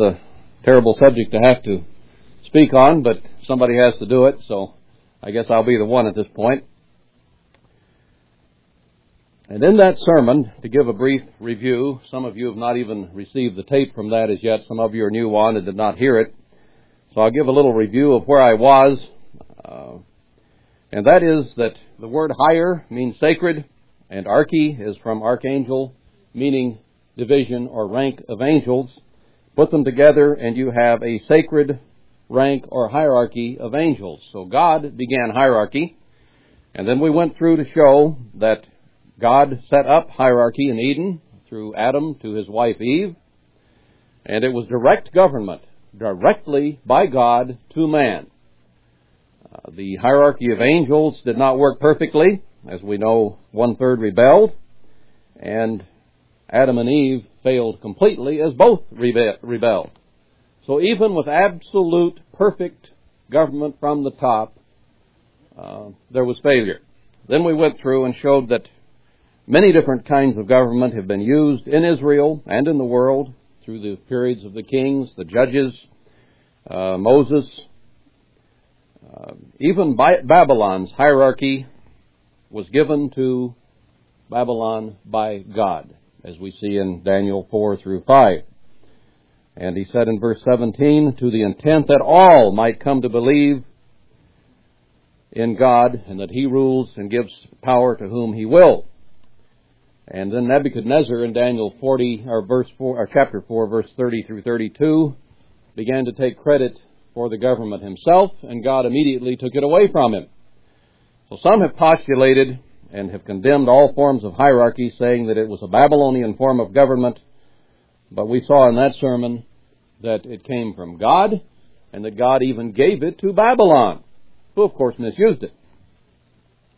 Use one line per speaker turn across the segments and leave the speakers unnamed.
a terrible subject to have to speak on, but somebody has to do it, so I guess I'll be the one at this point. And in that sermon, to give a brief review, some of you have not even received the tape from that as yet. Some of you are new on and did not hear it. So I'll give a little review of where I was. Uh, and that is that the word higher means sacred, and archy is from archangel, meaning division or rank of angels. Put them together and you have a sacred rank or hierarchy of angels. So God began hierarchy, and then we went through to show that God set up hierarchy in Eden through Adam to his wife Eve, and it was direct government, directly by God to man. Uh, the hierarchy of angels did not work perfectly. As we know, one third rebelled, and Adam and Eve failed completely as both rebelled. So even with absolute perfect government from the top, uh, there was failure. Then we went through and showed that many different kinds of government have been used in Israel and in the world through the periods of the kings, the judges, uh, Moses. Uh, even Babylon's hierarchy was given to Babylon by God as we see in Daniel 4 through 5. And he said in verse 17, to the intent that all might come to believe in God and that he rules and gives power to whom he will. And then Nebuchadnezzar in Daniel 40 or verse 4 or chapter 4 verse 30 through 32 began to take credit for the government himself and God immediately took it away from him. So some have postulated and have condemned all forms of hierarchy, saying that it was a Babylonian form of government. But we saw in that sermon that it came from God, and that God even gave it to Babylon, who of course misused it.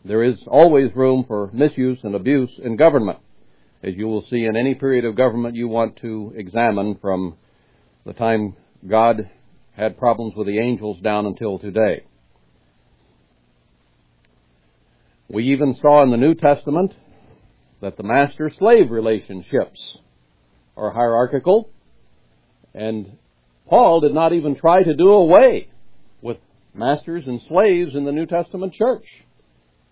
There is always room for misuse and abuse in government, as you will see in any period of government you want to examine from the time God had problems with the angels down until today. We even saw in the New Testament that the master slave relationships are hierarchical, and Paul did not even try to do away with masters and slaves in the New Testament church.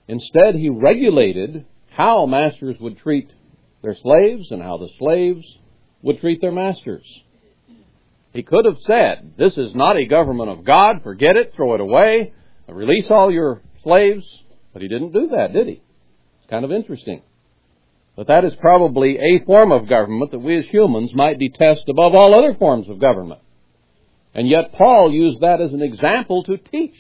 Instead, he regulated how masters would treat their slaves and how the slaves would treat their masters. He could have said, This is not a government of God, forget it, throw it away, release all your slaves, but he didn't do that, did he? It's kind of interesting. But that is probably a form of government that we as humans might detest above all other forms of government. And yet Paul used that as an example to teach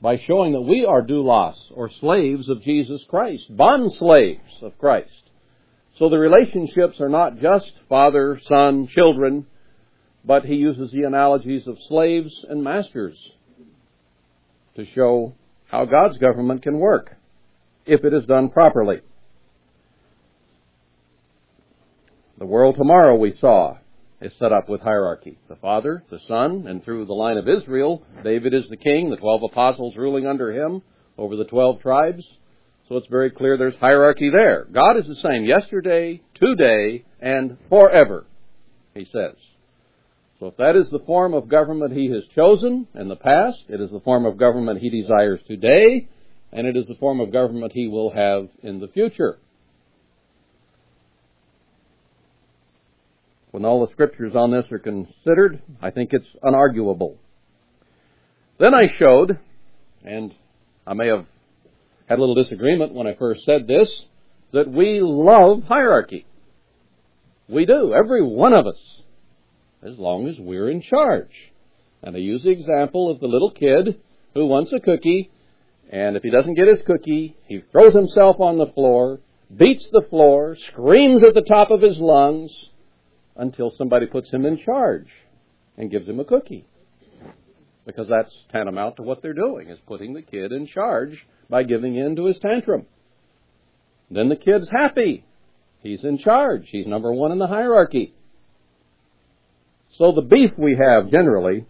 by showing that we are doulos, or slaves of Jesus Christ, bond slaves of Christ. So the relationships are not just father, son, children, but he uses the analogies of slaves and masters to show how God's government can work if it is done properly. The world tomorrow we saw is set up with hierarchy. The Father, the Son, and through the line of Israel, David is the king, the twelve apostles ruling under him over the twelve tribes. So it's very clear there's hierarchy there. God is the same yesterday, today, and forever, he says. So if that is the form of government he has chosen in the past, it is the form of government he desires today, and it is the form of government he will have in the future. When all the scriptures on this are considered, I think it's unarguable. Then I showed, and I may have had a little disagreement when I first said this, that we love hierarchy. We do, every one of us as long as we're in charge. And I use the example of the little kid who wants a cookie, and if he doesn't get his cookie, he throws himself on the floor, beats the floor, screams at the top of his lungs until somebody puts him in charge and gives him a cookie. Because that's tantamount to what they're doing, is putting the kid in charge by giving in to his tantrum. Then the kid's happy. He's in charge. He's number one in the hierarchy. So the beef we have generally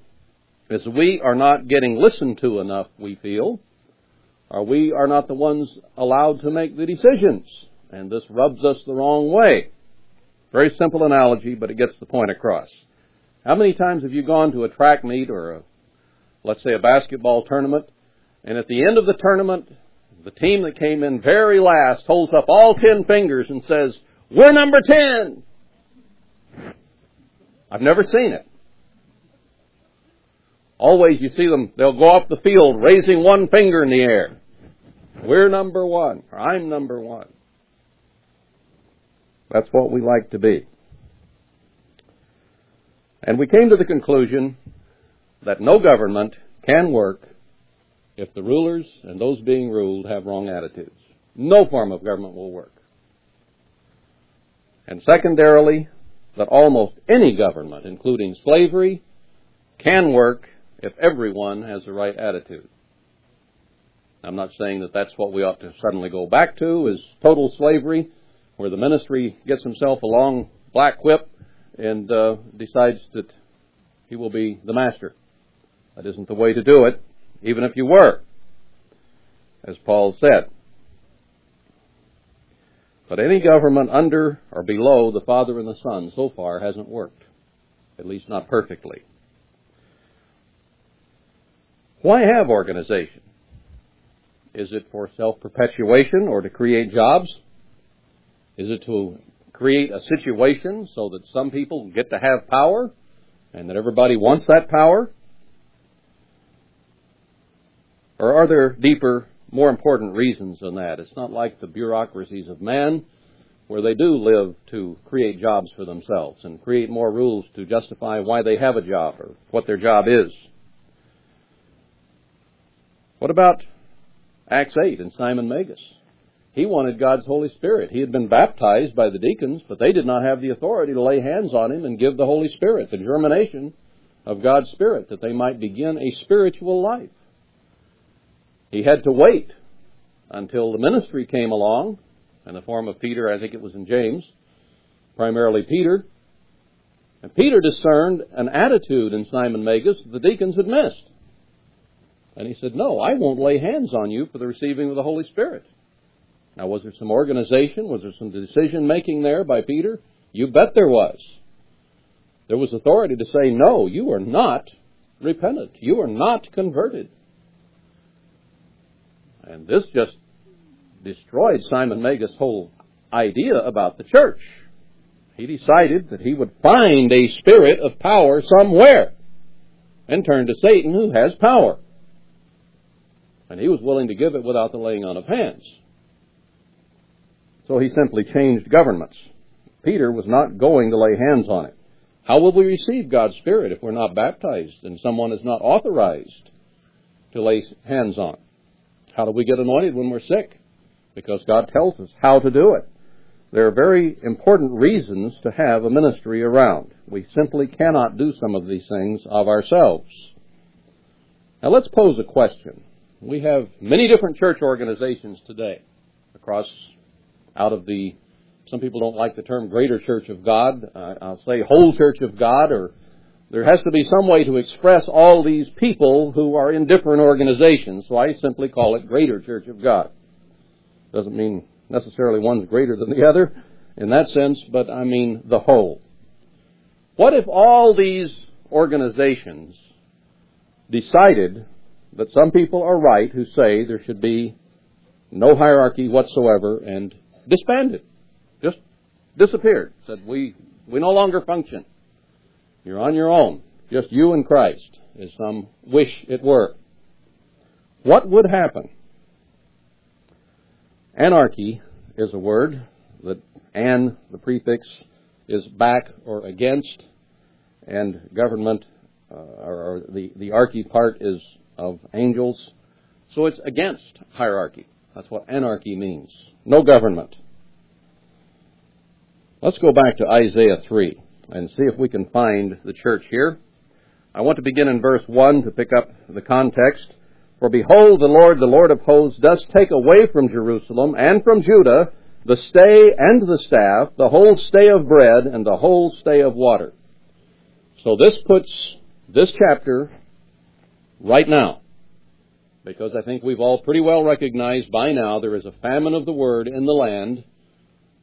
is we are not getting listened to enough, we feel, or we are not the ones allowed to make the decisions, and this rubs us the wrong way. Very simple analogy, but it gets the point across. How many times have you gone to a track meet or a, let's say a basketball tournament, and at the end of the tournament, the team that came in very last holds up all ten fingers and says, we're number ten! I've never seen it. Always you see them, they'll go off the field raising one finger in the air. We're number one, or I'm number one. That's what we like to be. And we came to the conclusion that no government can work if the rulers and those being ruled have wrong attitudes. No form of government will work. And secondarily, that almost any government, including slavery, can work if everyone has the right attitude. I'm not saying that that's what we ought to suddenly go back to, is total slavery, where the ministry gets himself a long black whip and uh, decides that he will be the master. That isn't the way to do it, even if you were, as Paul said. But any government under or below the Father and the Son so far hasn't worked, at least not perfectly. Why have organization? Is it for self-perpetuation or to create jobs? Is it to create a situation so that some people get to have power and that everybody wants that power? Or are there deeper more important reasons than that. It's not like the bureaucracies of man where they do live to create jobs for themselves and create more rules to justify why they have a job or what their job is. What about Acts 8 and Simon Magus? He wanted God's Holy Spirit. He had been baptized by the deacons, but they did not have the authority to lay hands on him and give the Holy Spirit, the germination of God's Spirit, that they might begin a spiritual life. He had to wait until the ministry came along in the form of Peter, I think it was in James, primarily Peter. And Peter discerned an attitude in Simon Magus that the deacons had missed. And he said, No, I won't lay hands on you for the receiving of the Holy Spirit. Now, was there some organization? Was there some decision making there by Peter? You bet there was. There was authority to say, No, you are not repentant. You are not converted. And this just destroyed Simon Magus' whole idea about the church. He decided that he would find a spirit of power somewhere and turn to Satan who has power. And he was willing to give it without the laying on of hands. So he simply changed governments. Peter was not going to lay hands on it. How will we receive God's Spirit if we're not baptized and someone is not authorized to lay hands on? How do we get anointed when we're sick? Because God tells us how to do it. There are very important reasons to have a ministry around. We simply cannot do some of these things of ourselves. Now let's pose a question. We have many different church organizations today across out of the some people don't like the term greater church of God. Uh, I'll say whole church of God or there has to be some way to express all these people who are in different organizations, so I simply call it Greater Church of God. Doesn't mean necessarily one's greater than the other in that sense, but I mean the whole. What if all these organizations decided that some people are right who say there should be no hierarchy whatsoever and disbanded? Just disappeared. Said we, we no longer function. You're on your own, just you and Christ, as some wish it were. What would happen? Anarchy is a word that an, the prefix, is back or against, and government, uh, or, the, the archy part is of angels. So it's against hierarchy. That's what anarchy means. No government. Let's go back to Isaiah 3 and see if we can find the church here. I want to begin in verse 1 to pick up the context. For behold, the Lord, the Lord of hosts, does take away from Jerusalem and from Judah the stay and the staff, the whole stay of bread and the whole stay of water. So this puts this chapter right now. Because I think we've all pretty well recognized by now there is a famine of the word in the land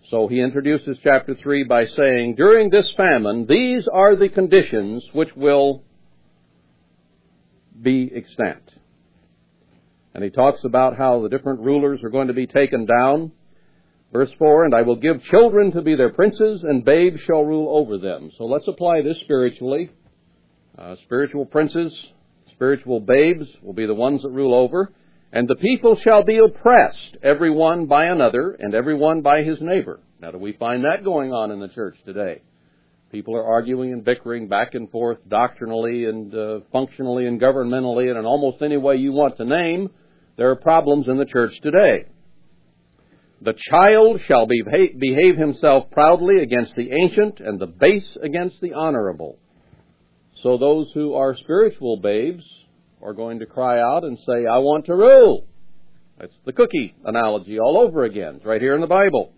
So he introduces chapter 3 by saying, during this famine, these are the conditions which will be extant. And he talks about how the different rulers are going to be taken down. Verse 4, and I will give children to be their princes, and babes shall rule over them. So let's apply this spiritually. Uh, spiritual princes, spiritual babes will be the ones that rule over. And the people shall be oppressed, every one by another, and every one by his neighbor. Now, do we find that going on in the church today? People are arguing and bickering back and forth doctrinally and uh, functionally and governmentally and in almost any way you want to name. There are problems in the church today. The child shall behave himself proudly against the ancient and the base against the honorable. So those who are spiritual babes are going to cry out and say, I want to rule. That's the cookie analogy all over again. It's right here in the Bible.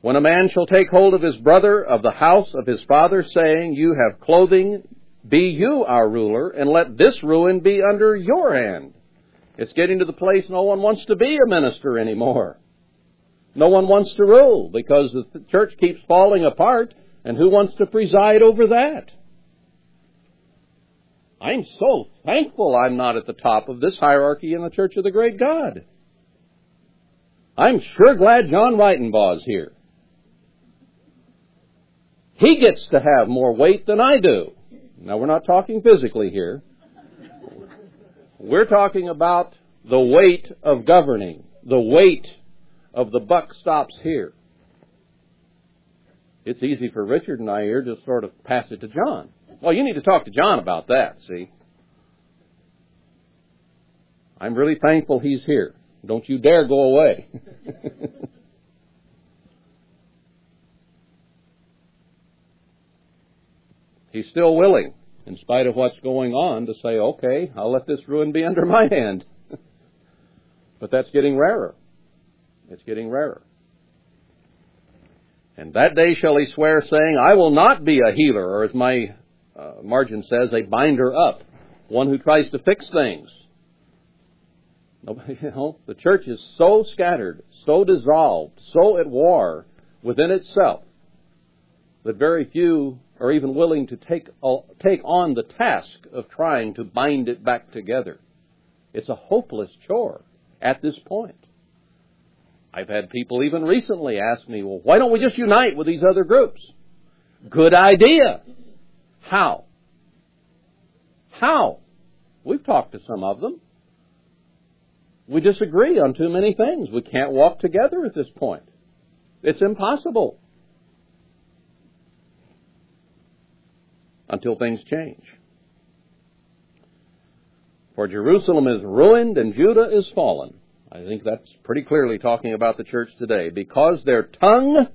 When a man shall take hold of his brother of the house of his father, saying, You have clothing, be you our ruler, and let this ruin be under your hand. It's getting to the place no one wants to be a minister anymore. No one wants to rule because the church keeps falling apart, and who wants to preside over that? I'm so thankful I'm not at the top of this hierarchy in the Church of the Great God. I'm sure glad John is here. He gets to have more weight than I do. Now, we're not talking physically here. We're talking about the weight of governing, the weight of the buck stops here. It's easy for Richard and I here to sort of pass it to John. Well, you need to talk to John about that, see? I'm really thankful he's here. Don't you dare go away. he's still willing, in spite of what's going on, to say, okay, I'll let this ruin be under my hand. but that's getting rarer. It's getting rarer. And that day shall he swear, saying, I will not be a healer, or as my uh, margin says, a binder up, one who tries to fix things. You know, the church is so scattered, so dissolved, so at war within itself that very few are even willing to take, take on the task of trying to bind it back together. It's a hopeless chore at this point. I've had people even recently ask me, well, why don't we just unite with these other groups? Good idea. How? How? We've talked to some of them. We disagree on too many things. We can't walk together at this point. It's impossible. Until things change. For Jerusalem is ruined and Judah is fallen. I think that's pretty clearly talking about the church today. Because their tongue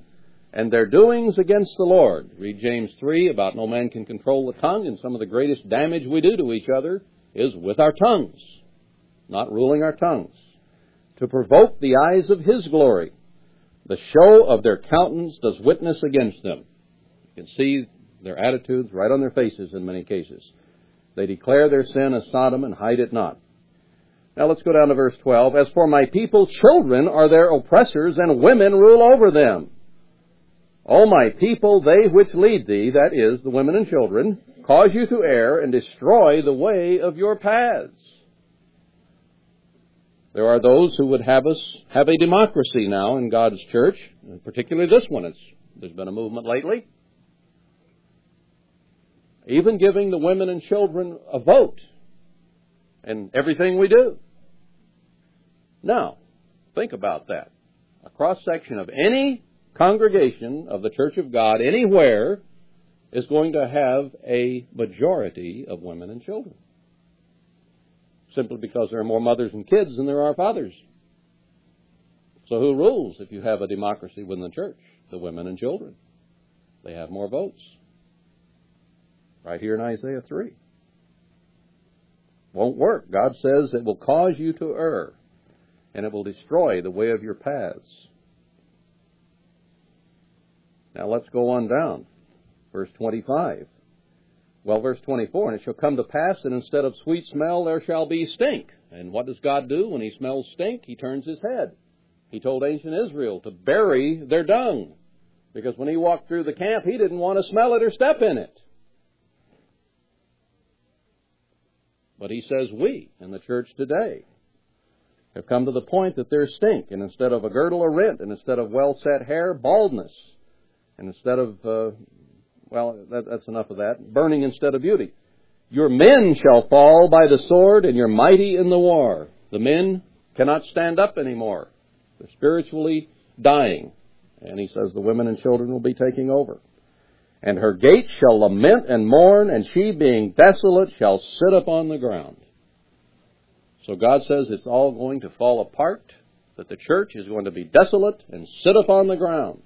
and their doings against the Lord. Read James 3 about no man can control the tongue, and some of the greatest damage we do to each other is with our tongues, not ruling our tongues. To provoke the eyes of His glory. The show of their countenance does witness against them. You can see their attitudes right on their faces in many cases. They declare their sin as Sodom and hide it not. Now let's go down to verse 12. As for my people, children are their oppressors, and women rule over them. O my people, they which lead thee, that is, the women and children, cause you to err and destroy the way of your paths. There are those who would have us have a democracy now in God's church, particularly this one. It's, there's been a movement lately. Even giving the women and children a vote in everything we do. Now, think about that. A cross section of any congregation of the Church of God anywhere is going to have a majority of women and children. Simply because there are more mothers and kids than there are fathers. So who rules if you have a democracy within the church? The women and children. They have more votes. Right here in Isaiah 3. Won't work. God says it will cause you to err, and it will destroy the way of your paths. Now let's go on down. Verse 25. Well, verse 24, and it shall come to pass that instead of sweet smell there shall be stink. And what does God do when he smells stink? He turns his head. He told ancient Israel to bury their dung. Because when he walked through the camp, he didn't want to smell it or step in it. But he says we in the church today have come to the point that there's stink, and instead of a girdle, a rent, and instead of well set hair, baldness, and instead of, uh, well, that, that's enough of that, burning instead of beauty. Your men shall fall by the sword, and your mighty in the war. The men cannot stand up anymore. They're spiritually dying. And he says the women and children will be taking over. And her gates shall lament and mourn, and she being desolate shall sit upon the ground. So God says it's all going to fall apart, that the church is going to be desolate and sit upon the ground.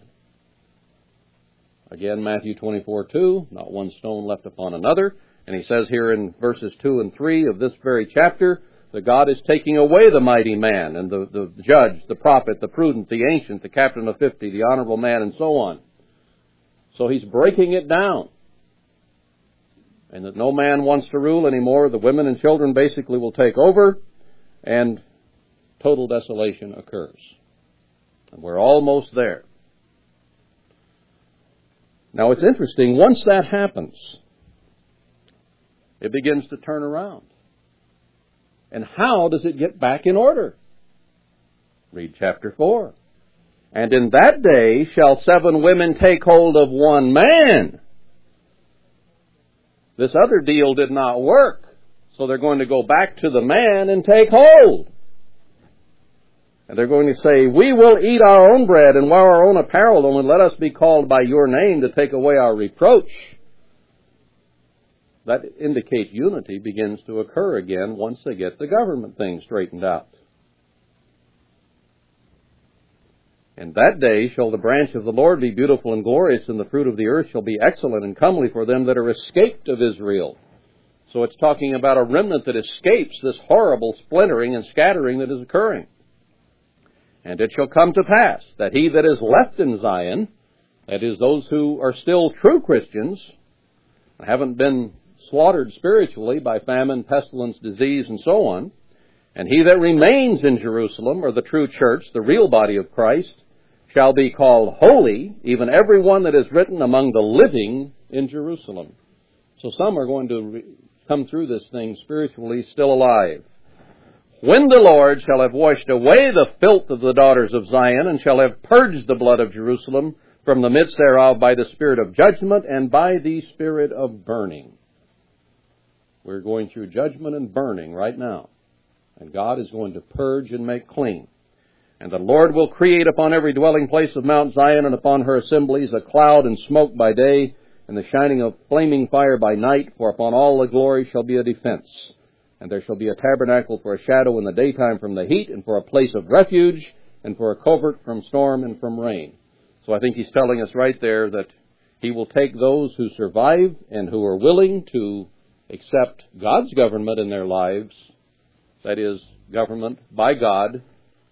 Again, Matthew 24, 2, not one stone left upon another. And he says here in verses 2 and 3 of this very chapter, that God is taking away the mighty man and the, the judge, the prophet, the prudent, the ancient, the captain of fifty, the honorable man, and so on. So he's breaking it down. And that no man wants to rule anymore. The women and children basically will take over, and total desolation occurs. And we're almost there. Now it's interesting, once that happens, it begins to turn around. And how does it get back in order? Read chapter 4. And in that day shall seven women take hold of one man. This other deal did not work. So they're going to go back to the man and take hold. And they're going to say, We will eat our own bread and wear our own apparel, only let us be called by your name to take away our reproach that indicates unity begins to occur again once they get the government thing straightened out. And that day shall the branch of the Lord be beautiful and glorious, and the fruit of the earth shall be excellent and comely for them that are escaped of Israel. So it's talking about a remnant that escapes this horrible splintering and scattering that is occurring. And it shall come to pass that he that is left in Zion, that is, those who are still true Christians, haven't been slaughtered spiritually by famine, pestilence, disease, and so on. And he that remains in Jerusalem, or the true church, the real body of Christ, shall be called holy, even every one that is written among the living in Jerusalem. So some are going to come through this thing spiritually still alive. When the Lord shall have washed away the filth of the daughters of Zion, and shall have purged the blood of Jerusalem from the midst thereof by the spirit of judgment and by the spirit of burning. We're going through judgment and burning right now. And God is going to purge and make clean. And the Lord will create upon every dwelling place of Mount Zion and upon her assemblies a cloud and smoke by day, and the shining of flaming fire by night, for upon all the glory shall be a defense. And there shall be a tabernacle for a shadow in the daytime from the heat, and for a place of refuge, and for a covert from storm and from rain. So I think he's telling us right there that he will take those who survive and who are willing to accept God's government in their lives, that is, government by God,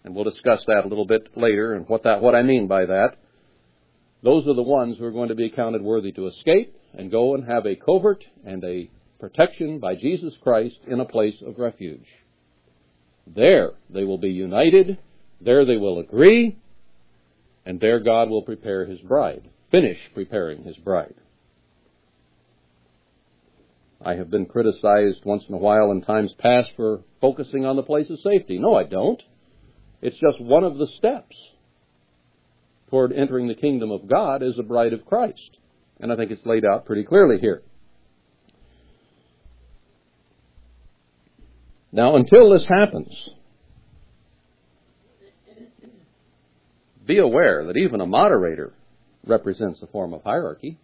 and we'll discuss that a little bit later and what that what I mean by that. Those are the ones who are going to be counted worthy to escape and go and have a covert and a protection by Jesus Christ in a place of refuge. There they will be united, there they will agree, and there God will prepare his bride, finish preparing his bride. I have been criticized once in a while in times past for focusing on the place of safety. No, I don't. It's just one of the steps toward entering the kingdom of God as a bride of Christ. And I think it's laid out pretty clearly here. Now, until this happens, be aware that even a moderator represents a form of hierarchy.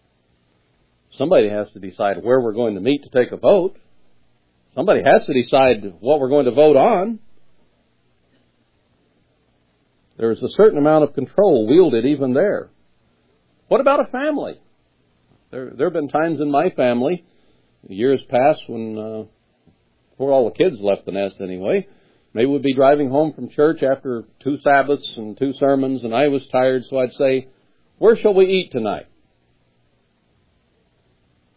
Somebody has to decide where we're going to meet to take a vote. Somebody has to decide what we're going to vote on. There's a certain amount of control wielded even there. What about a family? There, there have been times in my family, years past, when, uh, before all the kids left the nest anyway, maybe we'd be driving home from church after two Sabbaths and two sermons, and I was tired, so I'd say, Where shall we eat tonight?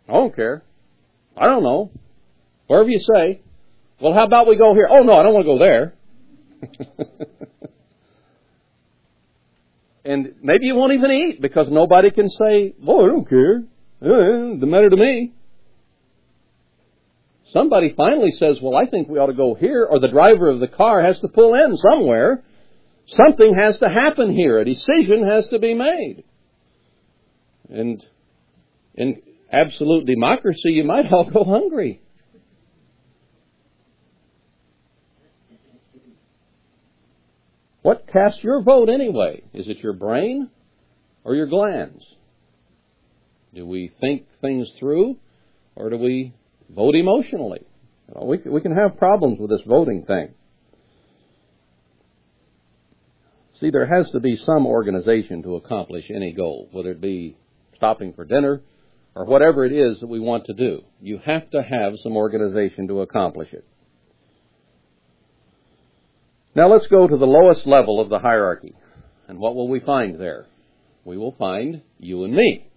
I don't care. I don't know. Wherever you say. Well, how about we go here? Oh, no, I don't want to go there. and maybe you won't even eat because nobody can say, "Oh, I don't care. Eh, the matter to me." Somebody finally says, "Well, I think we ought to go here," or the driver of the car has to pull in somewhere. Something has to happen here. A decision has to be made. And in absolute democracy, you might all go hungry. What casts your vote anyway? Is it your brain or your glands? Do we think things through or do we vote emotionally? You know, we, we can have problems with this voting thing. See, there has to be some organization to accomplish any goal, whether it be stopping for dinner or whatever it is that we want to do. You have to have some organization to accomplish it. Now let's go to the lowest level of the hierarchy. And what will we find there? We will find you and me.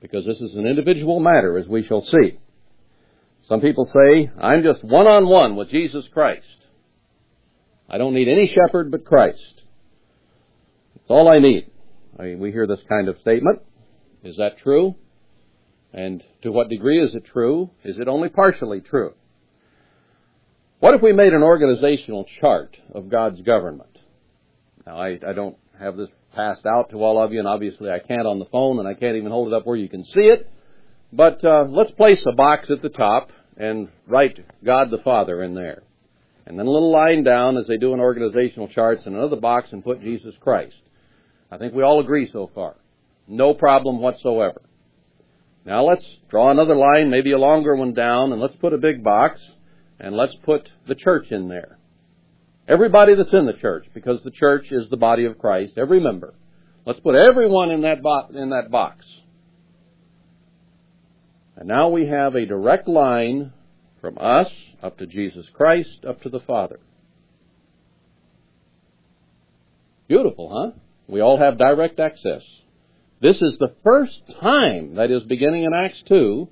Because this is an individual matter, as we shall see. Some people say, I'm just one on one with Jesus Christ. I don't need any shepherd but Christ. That's all I need. I mean, we hear this kind of statement. Is that true? And to what degree is it true? Is it only partially true? What if we made an organizational chart of God's government? Now, I, I don't have this passed out to all of you, and obviously I can't on the phone, and I can't even hold it up where you can see it. But uh, let's place a box at the top and write God the Father in there. And then a little line down as they do in organizational charts, and another box and put Jesus Christ. I think we all agree so far. No problem whatsoever. Now let's draw another line, maybe a longer one down, and let's put a big box and let's put the church in there. Everybody that's in the church, because the church is the body of Christ, every member. Let's put everyone in that, bo- in that box. And now we have a direct line from us up to Jesus Christ, up to the Father. Beautiful, huh? We all have direct access. This is the first time, that is beginning in Acts 2,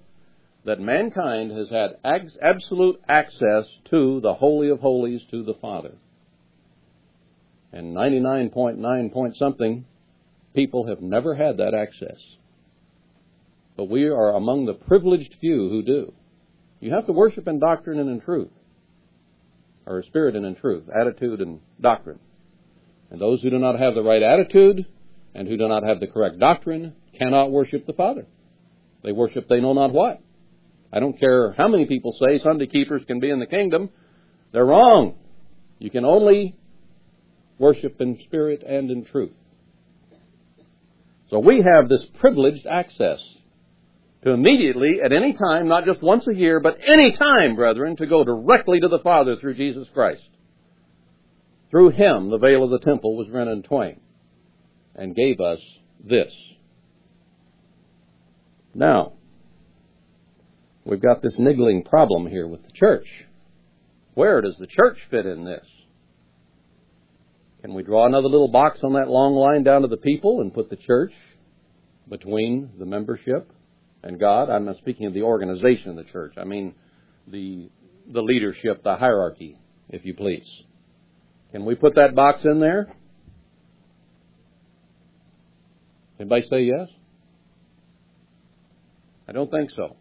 that mankind has had absolute access to the Holy of Holies, to the Father. And 99.9 point something people have never had that access. But we are among the privileged few who do. You have to worship in doctrine and in truth, or spirit and in truth, attitude and doctrine. And those who do not have the right attitude and who do not have the correct doctrine cannot worship the Father. They worship they know not what. I don't care how many people say Sunday keepers can be in the kingdom. They're wrong. You can only worship in spirit and in truth. So we have this privileged access to immediately, at any time, not just once a year, but any time, brethren, to go directly to the Father through Jesus Christ. Through Him, the veil of the temple was rent in twain and gave us this. Now, We've got this niggling problem here with the church. Where does the church fit in this? Can we draw another little box on that long line down to the people and put the church between the membership and God? I'm speaking of the organization of the church. I mean the the leadership, the hierarchy, if you please. Can we put that box in there? Anybody say yes? I don't think so.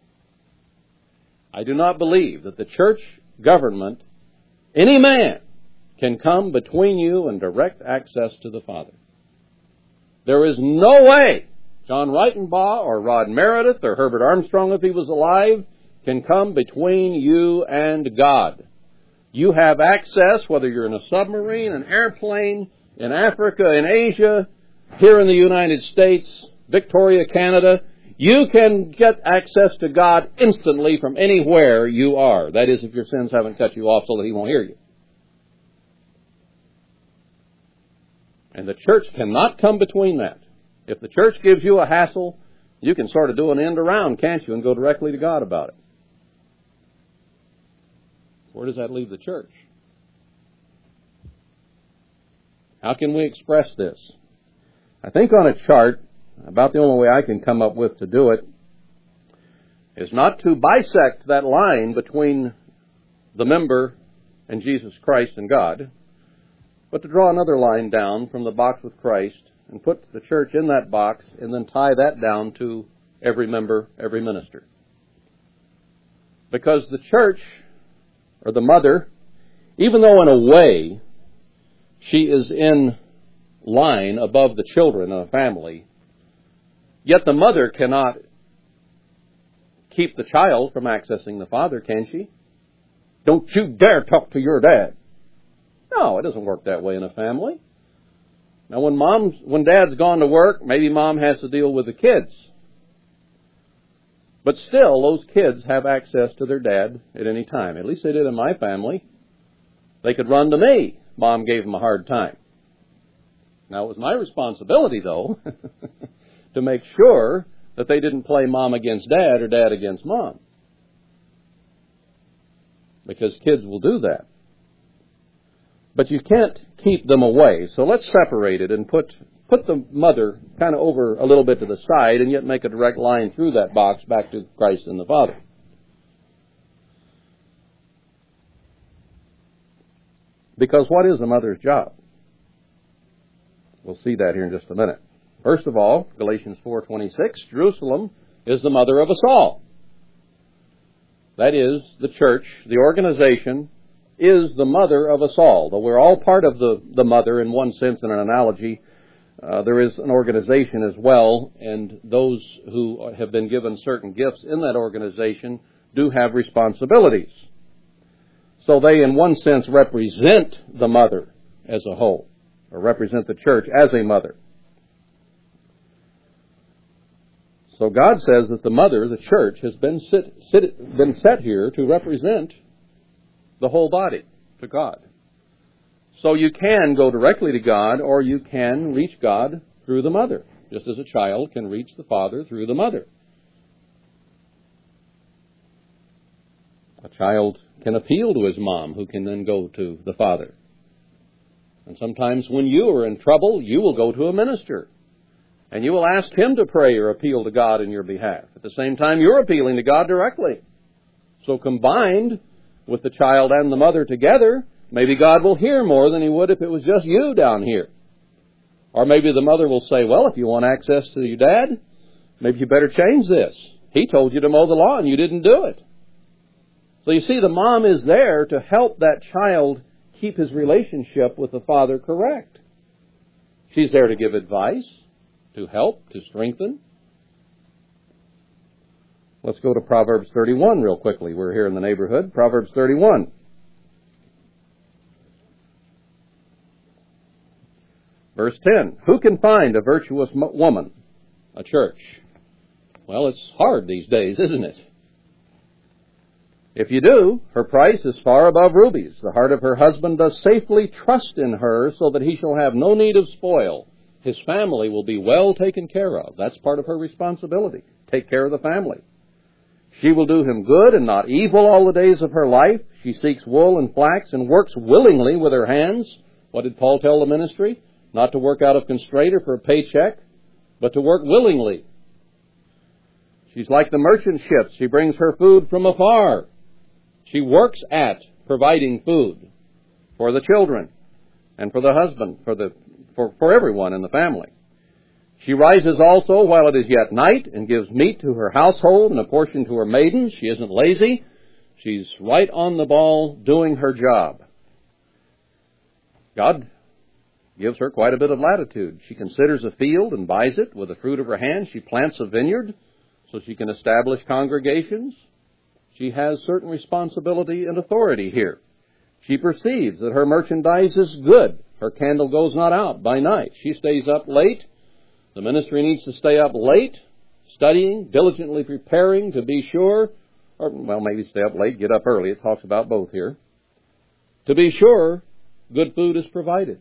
I do not believe that the church government, any man, can come between you and direct access to the Father. There is no way John Ritenbaugh or Rod Meredith or Herbert Armstrong, if he was alive, can come between you and God. You have access, whether you're in a submarine, an airplane, in Africa, in Asia, here in the United States, Victoria, Canada, you can get access to God instantly from anywhere you are. That is, if your sins haven't cut you off so that He won't hear you. And the church cannot come between that. If the church gives you a hassle, you can sort of do an end around, can't you, and go directly to God about it. Where does that leave the church? How can we express this? I think on a chart, about the only way I can come up with to do it is not to bisect that line between the member and Jesus Christ and God, but to draw another line down from the box with Christ and put the church in that box and then tie that down to every member, every minister. Because the church, or the mother, even though in a way she is in line above the children in a family, yet the mother cannot keep the child from accessing the father, can she? Don't you dare talk to your dad. No, it doesn't work that way in a family. Now when mom's, when dad's gone to work, maybe mom has to deal with the kids. But still, those kids have access to their dad at any time. At least they did in my family. They could run to me. Mom gave them a hard time. Now it was my responsibility though, to make sure that they didn't play mom against dad or dad against mom. Because kids will do that. But you can't keep them away. So let's separate it and put put the mother kind of over a little bit to the side and yet make a direct line through that box back to Christ and the Father. Because what is a mother's job? We'll see that here in just a minute. First of all, Galatians 4:26, Jerusalem is the mother of us all. That is, the church, the organization, is the mother of us all. Though we're all part of the, the mother in one sense in an analogy, uh, there is an organization as well, and those who have been given certain gifts in that organization do have responsibilities. So they, in one sense, represent the mother as a whole, or represent the church as a mother. So God says that the mother, the church, has been, sit, sit, been set here to represent the whole body to God. So you can go directly to God or you can reach God through the mother, just as a child can reach the father through the mother. A child can appeal to his mom, who can then go to the father. And sometimes when you are in trouble, you will go to a minister. And you will ask him to pray or appeal to God in your behalf. At the same time, you're appealing to God directly. So combined with the child and the mother together, Maybe God will hear more than He would if it was just you down here. Or maybe the mother will say, well, if you want access to your dad, maybe you better change this. He told you to mow the lawn, you didn't do it. So you see, the mom is there to help that child keep his relationship with the father correct. She's there to give advice, to help, to strengthen. Let's go to Proverbs 31 real quickly. We're here in the neighborhood. Proverbs 31. Verse 10 Who can find a virtuous woman? A church. Well, it's hard these days, isn't it? If you do, her price is far above rubies. The heart of her husband does safely trust in her so that he shall have no need of spoil. His family will be well taken care of. That's part of her responsibility. Take care of the family. She will do him good and not evil all the days of her life. She seeks wool and flax and works willingly with her hands. What did Paul tell the ministry? Not to work out of constraint or for a paycheck, but to work willingly. She's like the merchant ships. She brings her food from afar. She works at providing food for the children and for the husband, for the, for, for everyone in the family. She rises also while it is yet night and gives meat to her household and a portion to her maidens. She isn't lazy. She's right on the ball doing her job. God gives her quite a bit of latitude. She considers a field and buys it. With the fruit of her hand, she plants a vineyard so she can establish congregations. She has certain responsibility and authority here. She perceives that her merchandise is good. Her candle goes not out by night. She stays up late. The ministry needs to stay up late, studying, diligently preparing to be sure, or, well, maybe stay up late, get up early. It talks about both here. To be sure, good food is provided.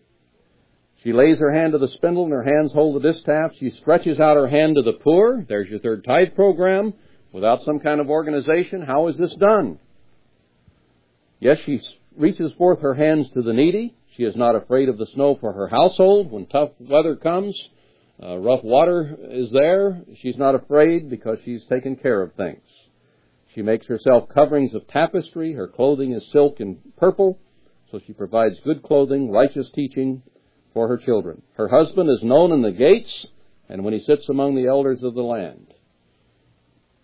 She lays her hand to the spindle and her hands hold the distaff. She stretches out her hand to the poor. There's your third tithe program. Without some kind of organization, how is this done? Yes, she reaches forth her hands to the needy. She is not afraid of the snow for her household. When tough weather comes, uh, rough water is there. She's not afraid because she's taken care of things. She makes herself coverings of tapestry. Her clothing is silk and purple So she provides good clothing, righteous teaching for her children. Her husband is known in the gates and when he sits among the elders of the land.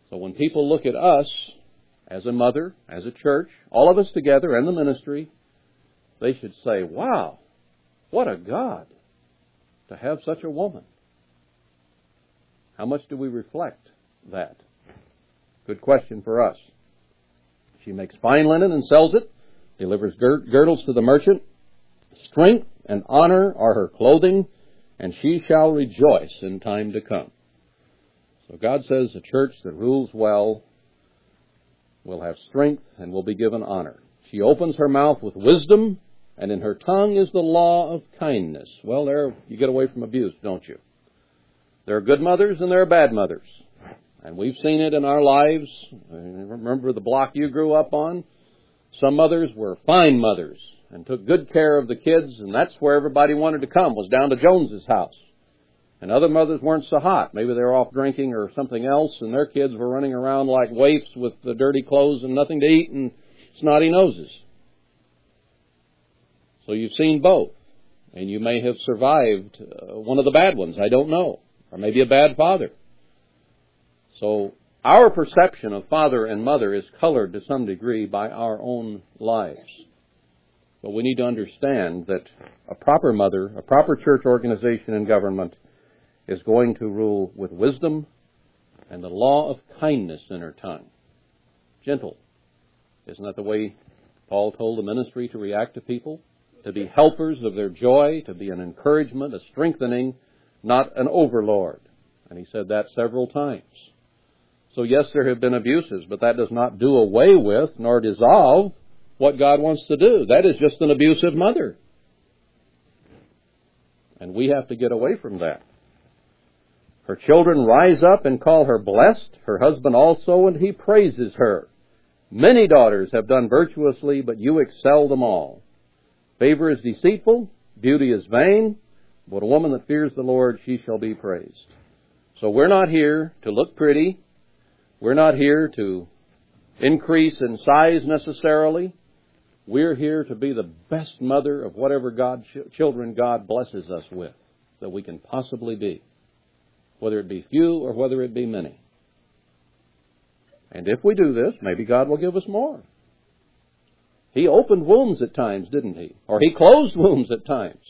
So when people look at us as a mother, as a church, all of us together and the ministry, they should say, wow, what a God to have such a woman. How much do we reflect that? Good question for us. She makes fine linen and sells it, delivers girdles to the merchant. Strength and honor are her clothing, and she shall rejoice in time to come. So God says a church that rules well will have strength and will be given honor. She opens her mouth with wisdom, and in her tongue is the law of kindness. Well, there you get away from abuse, don't you? There are good mothers and there are bad mothers. And we've seen it in our lives. Remember the block you grew up on? Some mothers were fine mothers and took good care of the kids, and that's where everybody wanted to come, was down to Jones's house. And other mothers weren't so hot. Maybe they were off drinking or something else, and their kids were running around like waifs with the dirty clothes and nothing to eat and snotty noses. So you've seen both. And you may have survived uh, one of the bad ones. I don't know. Or maybe a bad father. So our perception of father and mother is colored to some degree by our own lives. But we need to understand that a proper mother, a proper church organization and government is going to rule with wisdom and the law of kindness in her tongue. Gentle. Isn't that the way Paul told the ministry to react to people? To be helpers of their joy, to be an encouragement, a strengthening, not an overlord. And he said that several times. So yes, there have been abuses, but that does not do away with nor dissolve what God wants to do. That is just an abusive mother. And we have to get away from that. Her children rise up and call her blessed, her husband also, and he praises her. Many daughters have done virtuously, but you excel them all. Favor is deceitful, beauty is vain, but a woman that fears the Lord, she shall be praised. So we're not here to look pretty. We're not here to increase in size necessarily. We're here to be the best mother of whatever God, children God blesses us with that we can possibly be whether it be few or whether it be many. And if we do this, maybe God will give us more. He opened wombs at times, didn't he? Or he closed wombs at times.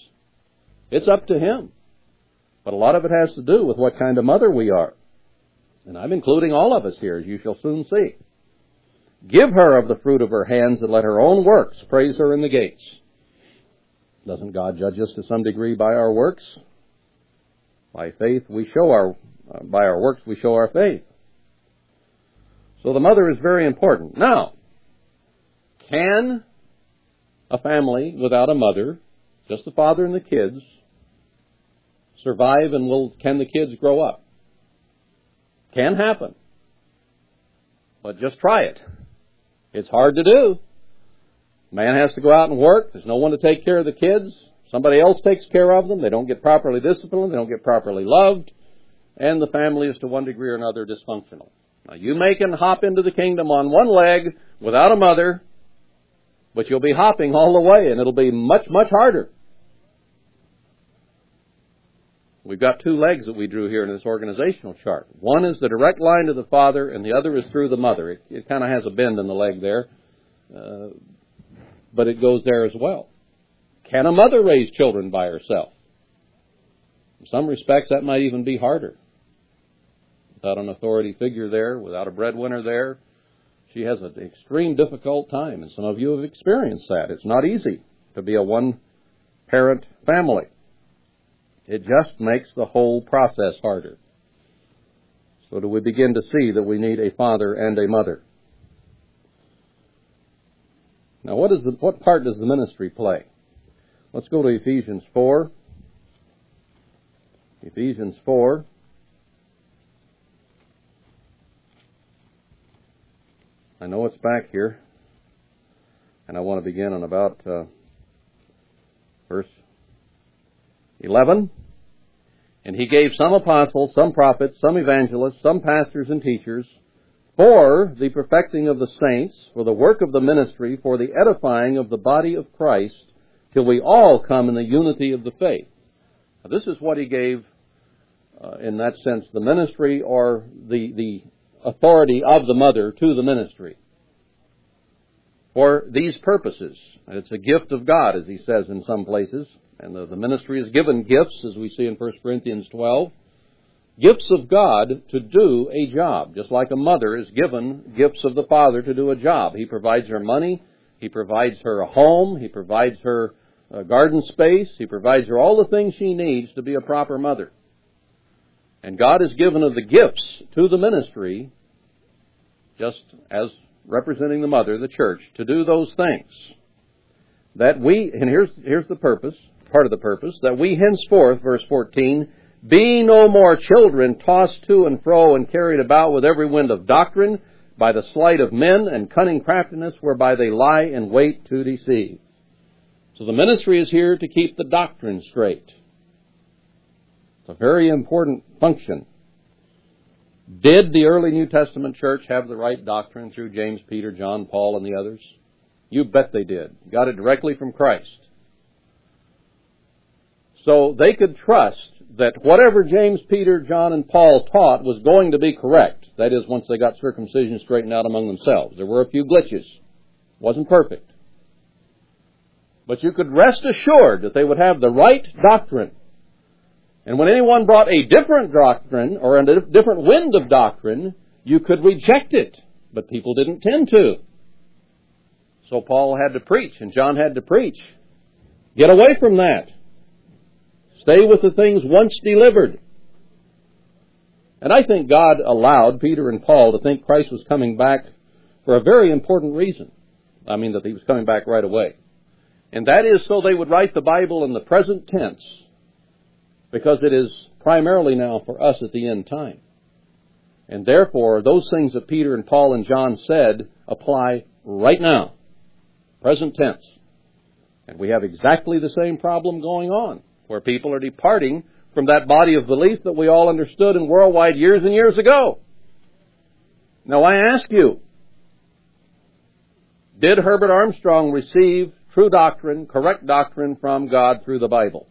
It's up to him. But a lot of it has to do with what kind of mother we are. And I'm including all of us here, as you shall soon see. Give her of the fruit of her hands and let her own works praise her in the gates. Doesn't God judge us to some degree by our works? By faith, we show our, uh, by our works, we show our faith. So the mother is very important. Now, can a family without a mother, just the father and the kids, survive and will, can the kids grow up? Can happen. But just try it. It's hard to do. Man has to go out and work. There's no one to take care of the kids. Somebody else takes care of them. They don't get properly disciplined. They don't get properly loved. And the family is to one degree or another dysfunctional. Now you may can hop into the kingdom on one leg without a mother, but you'll be hopping all the way and it'll be much, much harder. We've got two legs that we drew here in this organizational chart. One is the direct line to the father, and the other is through the mother. It, it kind of has a bend in the leg there, uh, but it goes there as well. Can a mother raise children by herself? In some respects, that might even be harder. Without an authority figure there, without a breadwinner there, she has an extreme difficult time, and some of you have experienced that. It's not easy to be a one parent family. It just makes the whole process harder. So do we begin to see that we need a father and a mother? Now, what, is the, what part does the ministry play? Let's go to Ephesians 4. Ephesians 4. I know it's back here, and I want to begin on about uh, verse 11. And he gave some apostles, some prophets, some evangelists, some pastors and teachers for the perfecting of the saints, for the work of the ministry, for the edifying of the body of Christ, till we all come in the unity of the faith. Now, this is what he gave, uh, in that sense, the ministry or the, the authority of the mother to the ministry. For these purposes. It's a gift of God, as he says in some places. And the, the ministry is given gifts, as we see in 1 Corinthians 12 gifts of God to do a job, just like a mother is given gifts of the father to do a job. He provides her money, he provides her a home, he provides her a garden space, he provides her all the things she needs to be a proper mother. And God has given her the gifts to the ministry, just as representing the mother, the church, to do those things. That we, and here's, here's the purpose, part of the purpose, that we henceforth, verse 14, be no more children tossed to and fro and carried about with every wind of doctrine by the sleight of men and cunning craftiness whereby they lie in wait to deceive. So the ministry is here to keep the doctrine straight. It's a very important function. Did the early New Testament church have the right doctrine through James, Peter, John, Paul, and the others? You bet they did. Got it directly from Christ. So they could trust that whatever James, Peter, John, and Paul taught was going to be correct. That is, once they got circumcision straightened out among themselves. There were a few glitches. It Wasn't perfect. But you could rest assured that they would have the right doctrine. And when anyone brought a different doctrine or a different wind of doctrine, you could reject it. But people didn't tend to. So Paul had to preach and John had to preach. Get away from that. Stay with the things once delivered. And I think God allowed Peter and Paul to think Christ was coming back for a very important reason. I mean, that he was coming back right away. And that is so they would write the Bible in the present tense, because it is primarily now for us at the end time. And therefore, those things that Peter and Paul and John said apply right now. Present tense. And we have exactly the same problem going on where people are departing from that body of belief that we all understood in worldwide years and years ago. Now I ask you, did Herbert Armstrong receive true doctrine, correct doctrine from God through the Bible?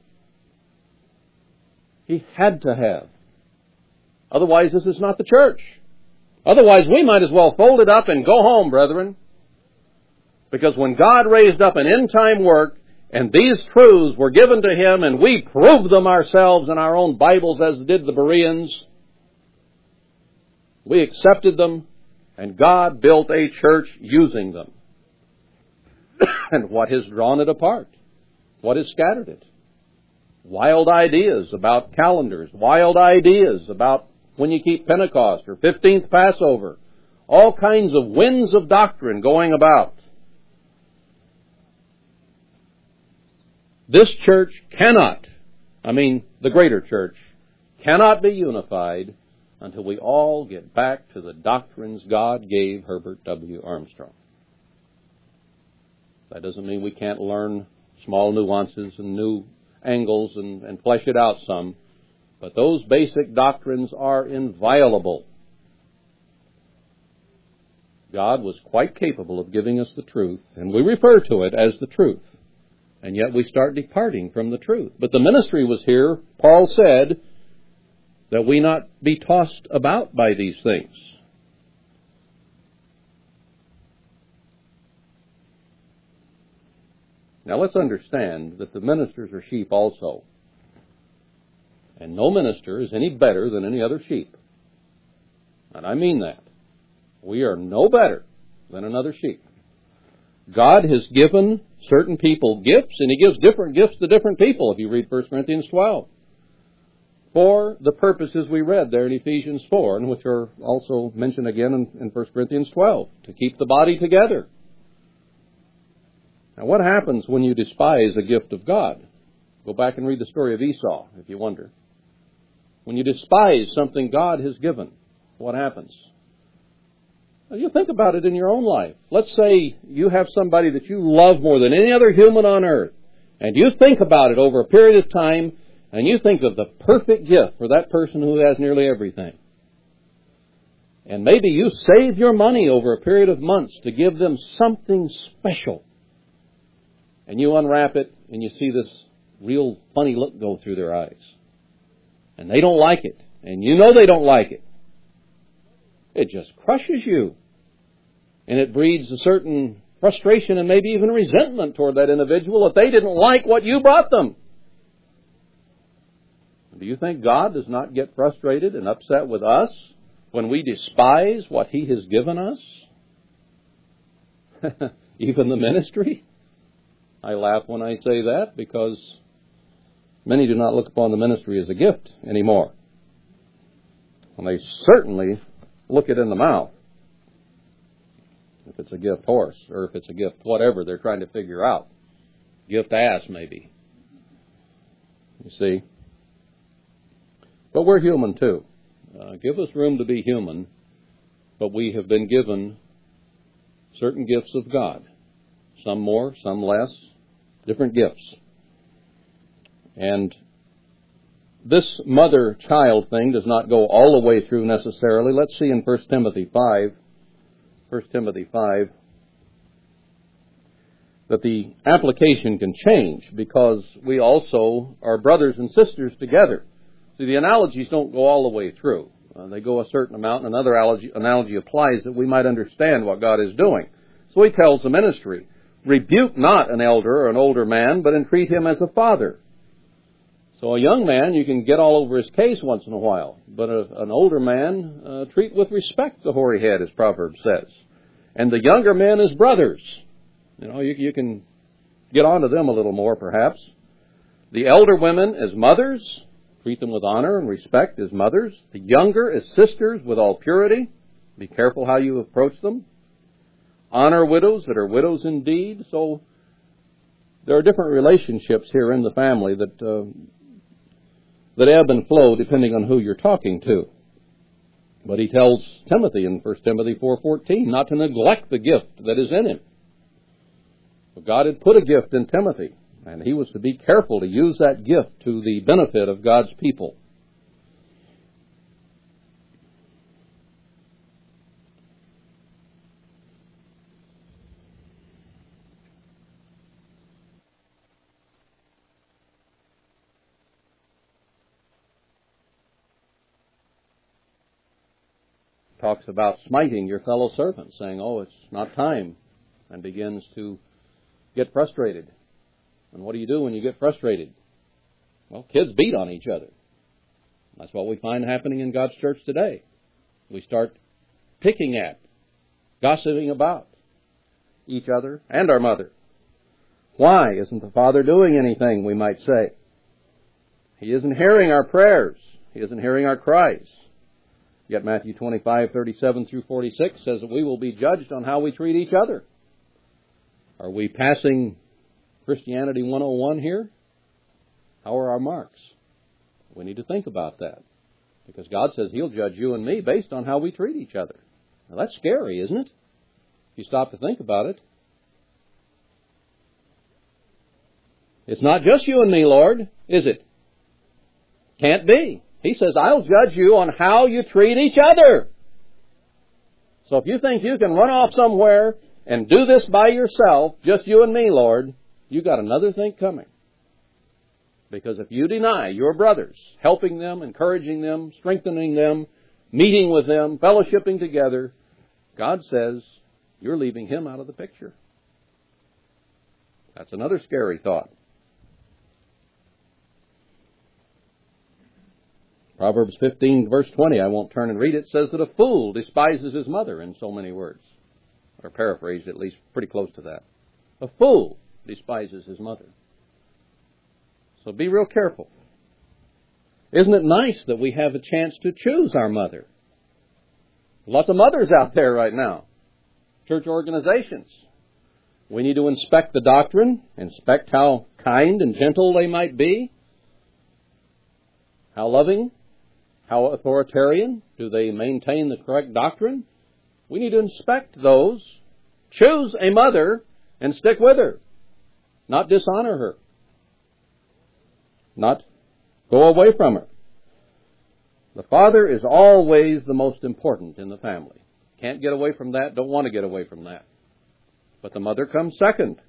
He had to have. Otherwise, this is not the church. Otherwise, we might as well fold it up and go home, brethren. Because when God raised up an end time work, and these truths were given to him, and we proved them ourselves in our own Bibles as did the Bereans. We accepted them, and God built a church using them. and what has drawn it apart? What has scattered it? Wild ideas about calendars, wild ideas about when you keep Pentecost or 15th Passover, all kinds of winds of doctrine going about. This church cannot, I mean the greater church, cannot be unified until we all get back to the doctrines God gave Herbert W. Armstrong. That doesn't mean we can't learn small nuances and new angles and, and flesh it out some, but those basic doctrines are inviolable. God was quite capable of giving us the truth, and we refer to it as the truth. And yet we start departing from the truth. But the ministry was here, Paul said, that we not be tossed about by these things. Now let's understand that the ministers are sheep also. And no minister is any better than any other sheep. And I mean that. We are no better than another sheep. God has given certain people gifts, and He gives different gifts to different people, if you read 1 Corinthians 12. For the purposes we read there in Ephesians 4, and which are also mentioned again in, in 1 Corinthians 12, to keep the body together. Now, what happens when you despise a gift of God? Go back and read the story of Esau, if you wonder. When you despise something God has given, what happens? You think about it in your own life. Let's say you have somebody that you love more than any other human on earth, and you think about it over a period of time, and you think of the perfect gift for that person who has nearly everything. And maybe you save your money over a period of months to give them something special. And you unwrap it and you see this real funny look go through their eyes. And they don't like it. And you know they don't like it. It just crushes you. And it breeds a certain frustration and maybe even resentment toward that individual if they didn't like what you brought them. Do you think God does not get frustrated and upset with us when we despise what He has given us? even the ministry? I laugh when I say that because many do not look upon the ministry as a gift anymore. And they certainly look it in the mouth. If it's a gift horse, or if it's a gift whatever they're trying to figure out. Gift ass, maybe. You see? But we're human too. Uh, give us room to be human, but we have been given certain gifts of God. Some more, some less, different gifts. And this mother child thing does not go all the way through necessarily. Let's see in 1 Timothy 5, 1 Timothy 5, that the application can change because we also are brothers and sisters together. See, the analogies don't go all the way through. Uh, they go a certain amount, and another analogy, analogy applies that we might understand what God is doing. So he tells the ministry, rebuke not an elder or an older man, but entreat him as a father so a young man, you can get all over his case once in a while, but a, an older man, uh, treat with respect the hoary head, as Proverbs says. And the younger men as brothers. You know, you, you can get on to them a little more, perhaps. The elder women as mothers, treat them with honor and respect as mothers. The younger as sisters with all purity. Be careful how you approach them. Honor widows that are widows indeed. So there are different relationships here in the family that uh, that ebb and flow depending on who you're talking to. But he tells Timothy in 1 Timothy 4:14 not to neglect the gift that is in him. But God had put a gift in Timothy, and he was to be careful to use that gift to the benefit of God's people. Talks about smiting your fellow servant, saying, Oh, it's not time, and begins to get frustrated. And what do you do when you get frustrated? Well, kids beat on each other. That's what we find happening in God's church today. We start picking at, gossiping about each other and our mother. Why isn't the Father doing anything, we might say? He isn't hearing our prayers. He isn't hearing our cries. Yet Matthew 25, 37 through 46 says that we will be judged on how we treat each other. Are we passing Christianity 101 here? How are our marks? We need to think about that. Because God says He'll judge you and me based on how we treat each other. Now that's scary, isn't it? If you stop to think about it. It's not just you and me, Lord, is it? Can't be. He says, I'll judge you on how you treat each other. So if you think you can run off somewhere and do this by yourself, just you and me, Lord, you got another thing coming. Because if you deny your brothers, helping them, encouraging them, strengthening them, meeting with them, fellowshipping together, God says you're leaving him out of the picture. That's another scary thought. Proverbs 15 verse 20, I won't turn and read it, says that a fool despises his mother in so many words. Or paraphrased at least pretty close to that. A fool despises his mother. So be real careful. Isn't it nice that we have a chance to choose our mother? Lots of mothers out there right now. Church organizations. We need to inspect the doctrine, inspect how kind and gentle they might be, how loving how authoritarian? Do they maintain the correct doctrine? We need to inspect those, choose a mother, and stick with her. Not dishonor her. Not go away from her. The father is always the most important in the family. Can't get away from that, don't want to get away from that. But the mother comes second.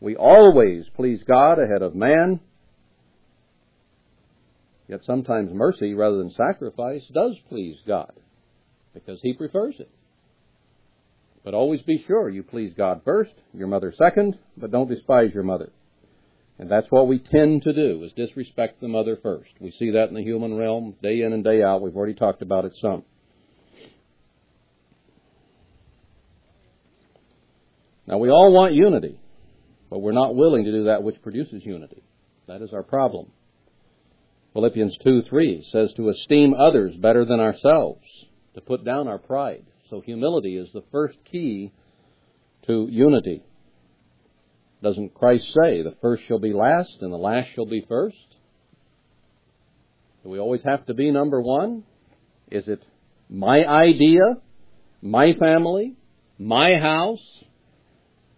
We always please God ahead of man. Yet sometimes mercy rather than sacrifice does please God because He prefers it. But always be sure you please God first, your mother second, but don't despise your mother. And that's what we tend to do, is disrespect the mother first. We see that in the human realm day in and day out. We've already talked about it some. Now we all want unity, but we're not willing to do that which produces unity. That is our problem. Philippians 2 3 says to esteem others better than ourselves, to put down our pride. So humility is the first key to unity. Doesn't Christ say the first shall be last and the last shall be first? Do we always have to be number one? Is it my idea, my family, my house,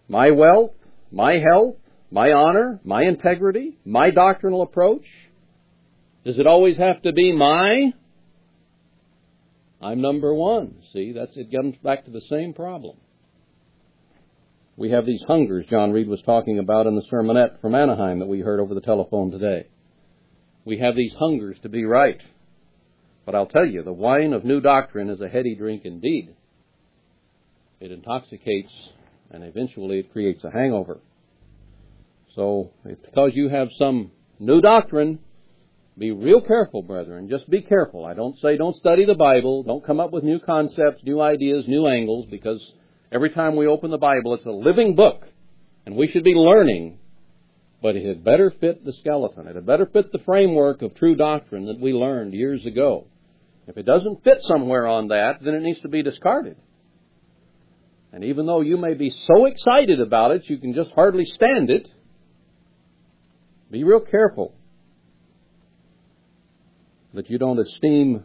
my wealth, my health, my honor, my integrity, my doctrinal approach? Does it always have to be my? I'm number one. See, that's it comes back to the same problem. We have these hungers John Reed was talking about in the sermonette from Anaheim that we heard over the telephone today. We have these hungers to be right. But I'll tell you, the wine of new doctrine is a heady drink indeed. It intoxicates and eventually it creates a hangover. So, because you have some new doctrine, be real careful, brethren. Just be careful. I don't say don't study the Bible, don't come up with new concepts, new ideas, new angles, because every time we open the Bible, it's a living book, and we should be learning. But it had better fit the skeleton. It had better fit the framework of true doctrine that we learned years ago. If it doesn't fit somewhere on that, then it needs to be discarded. And even though you may be so excited about it, you can just hardly stand it, be real careful that you don't esteem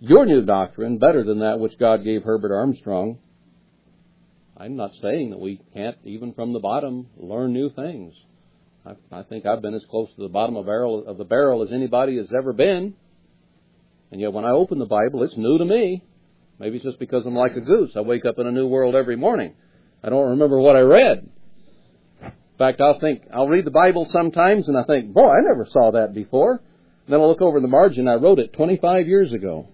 your new doctrine better than that which God gave Herbert Armstrong. I'm not saying that we can't, even from the bottom, learn new things. I, I think I've been as close to the bottom of, barrel, of the barrel as anybody has ever been. And yet when I open the Bible, it's new to me. Maybe it's just because I'm like a goose. I wake up in a new world every morning. I don't remember what I read. In fact, I'll think, I'll read the Bible sometimes and I think, boy, I never saw that before. Then I'll look over the margin. I wrote it 25 years ago.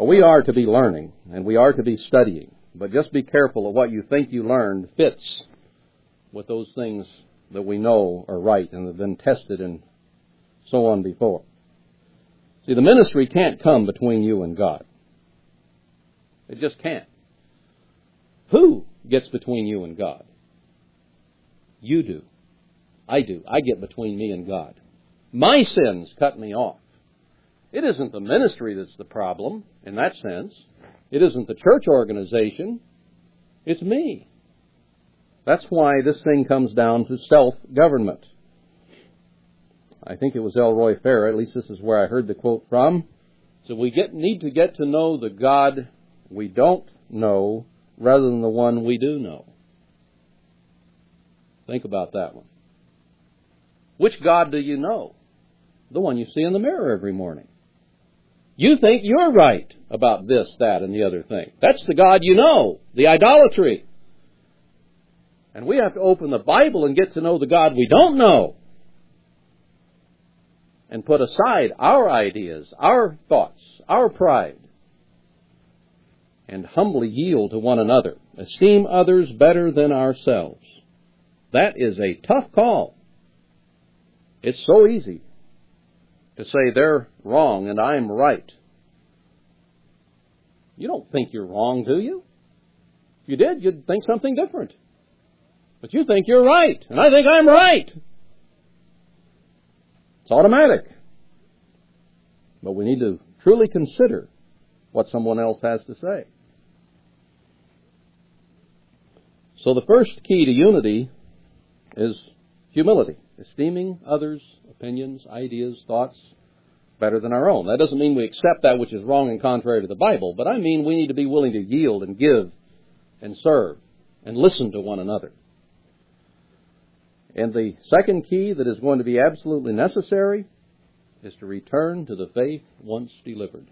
we are to be learning and we are to be studying, but just be careful of what you think you learned fits with those things that we know are right and have been tested and so on before. See, the ministry can't come between you and God. It just can't. Who gets between you and God. You do. I do. I get between me and God. My sins cut me off. It isn't the ministry that's the problem in that sense. It isn't the church organization. It's me. That's why this thing comes down to self-government. I think it was Elroy Fair, at least this is where I heard the quote from. So we get, need to get to know the God we don't know rather than the one we do know. Think about that one. Which God do you know? The one you see in the mirror every morning. You think you're right about this, that, and the other thing. That's the God you know, the idolatry. And we have to open the Bible and get to know the God we don't know. And put aside our ideas, our thoughts, our pride, and humbly yield to one another. Esteem others better than ourselves. That is a tough call. It's so easy to say they're wrong and I'm right. You don't think you're wrong, do you? If you did, you'd think something different. But you think you're right, and I think I'm right. It's automatic. But we need to truly consider what someone else has to say. So the first key to unity is humility, esteeming others' opinions, ideas, thoughts better than our own. That doesn't mean we accept that which is wrong and contrary to the Bible, but I mean we need to be willing to yield and give and serve and listen to one another. And the second key that is going to be absolutely necessary is to return to the faith once delivered.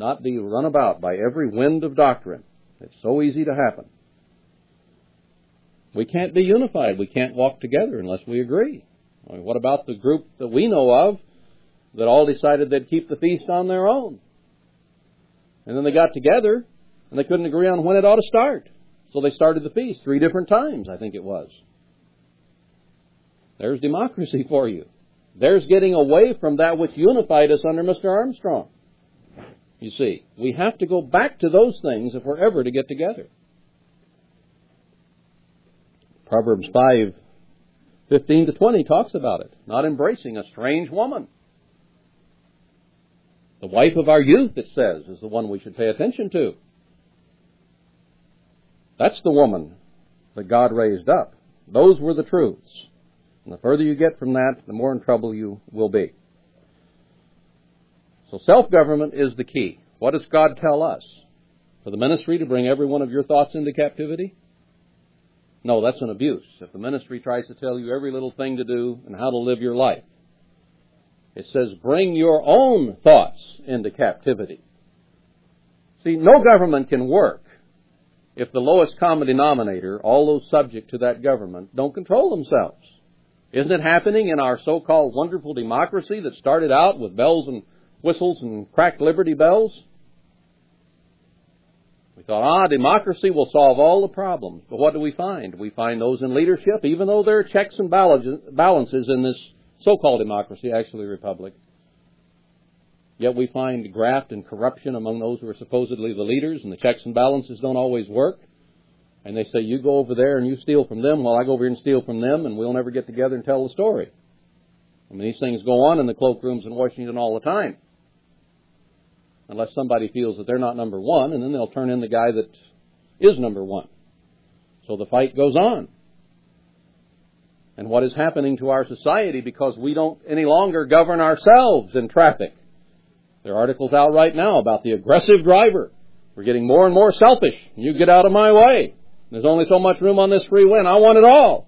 Not be run about by every wind of doctrine. It's so easy to happen. We can't be unified. We can't walk together unless we agree. I mean, what about the group that we know of that all decided they'd keep the feast on their own? And then they got together and they couldn't agree on when it ought to start. So they started the feast three different times, I think it was. There's democracy for you. There's getting away from that which unified us under Mr. Armstrong. You see, we have to go back to those things if we're ever to get together. Proverbs 5, 15 to 20 talks about it. Not embracing a strange woman. The wife of our youth, it says, is the one we should pay attention to. That's the woman that God raised up. Those were the truths. And the further you get from that, the more in trouble you will be. So self-government is the key. What does God tell us? For the ministry to bring every one of your thoughts into captivity? No, that's an abuse. If the ministry tries to tell you every little thing to do and how to live your life, it says bring your own thoughts into captivity. See, no government can work if the lowest common denominator, all those subject to that government, don't control themselves. Isn't it happening in our so-called wonderful democracy that started out with bells and whistles and cracked liberty bells? We thought, ah, democracy will solve all the problems. But what do we find? We find those in leadership, even though there are checks and balances in this so-called democracy, actually republic. Yet we find graft and corruption among those who are supposedly the leaders, and the checks and balances don't always work. And they say, you go over there and you steal from them while I go over here and steal from them, and we'll never get together and tell the story. I mean, these things go on in the cloakrooms in Washington all the time. Unless somebody feels that they're not number one, and then they'll turn in the guy that is number one. So the fight goes on. And what is happening to our society because we don't any longer govern ourselves in traffic. There are articles out right now about the aggressive driver. We're getting more and more selfish. You get out of my way. There's only so much room on this freeway and I want it all.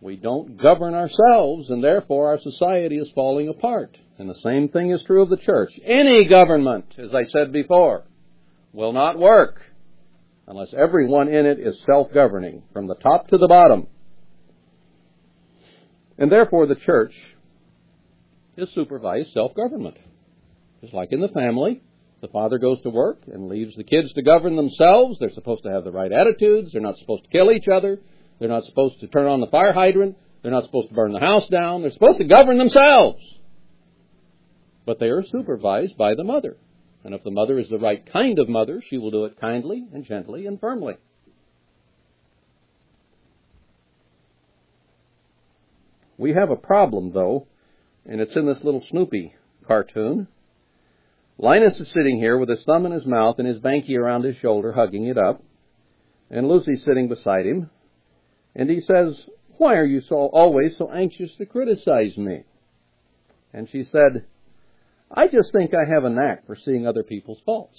We don't govern ourselves and therefore our society is falling apart. And the same thing is true of the church. Any government, as I said before, will not work unless everyone in it is self-governing from the top to the bottom. And therefore the church is supervised self-government. Just like in the family, the father goes to work and leaves the kids to govern themselves. They're supposed to have the right attitudes. They're not supposed to kill each other. They're not supposed to turn on the fire hydrant. They're not supposed to burn the house down. They're supposed to govern themselves. But they are supervised by the mother. And if the mother is the right kind of mother, she will do it kindly and gently and firmly. We have a problem, though, and it's in this little Snoopy cartoon. Linus is sitting here with his thumb in his mouth and his banky around his shoulder, hugging it up. And Lucy's sitting beside him. And he says, Why are you so always so anxious to criticize me? And she said, I just think I have a knack for seeing other people's faults.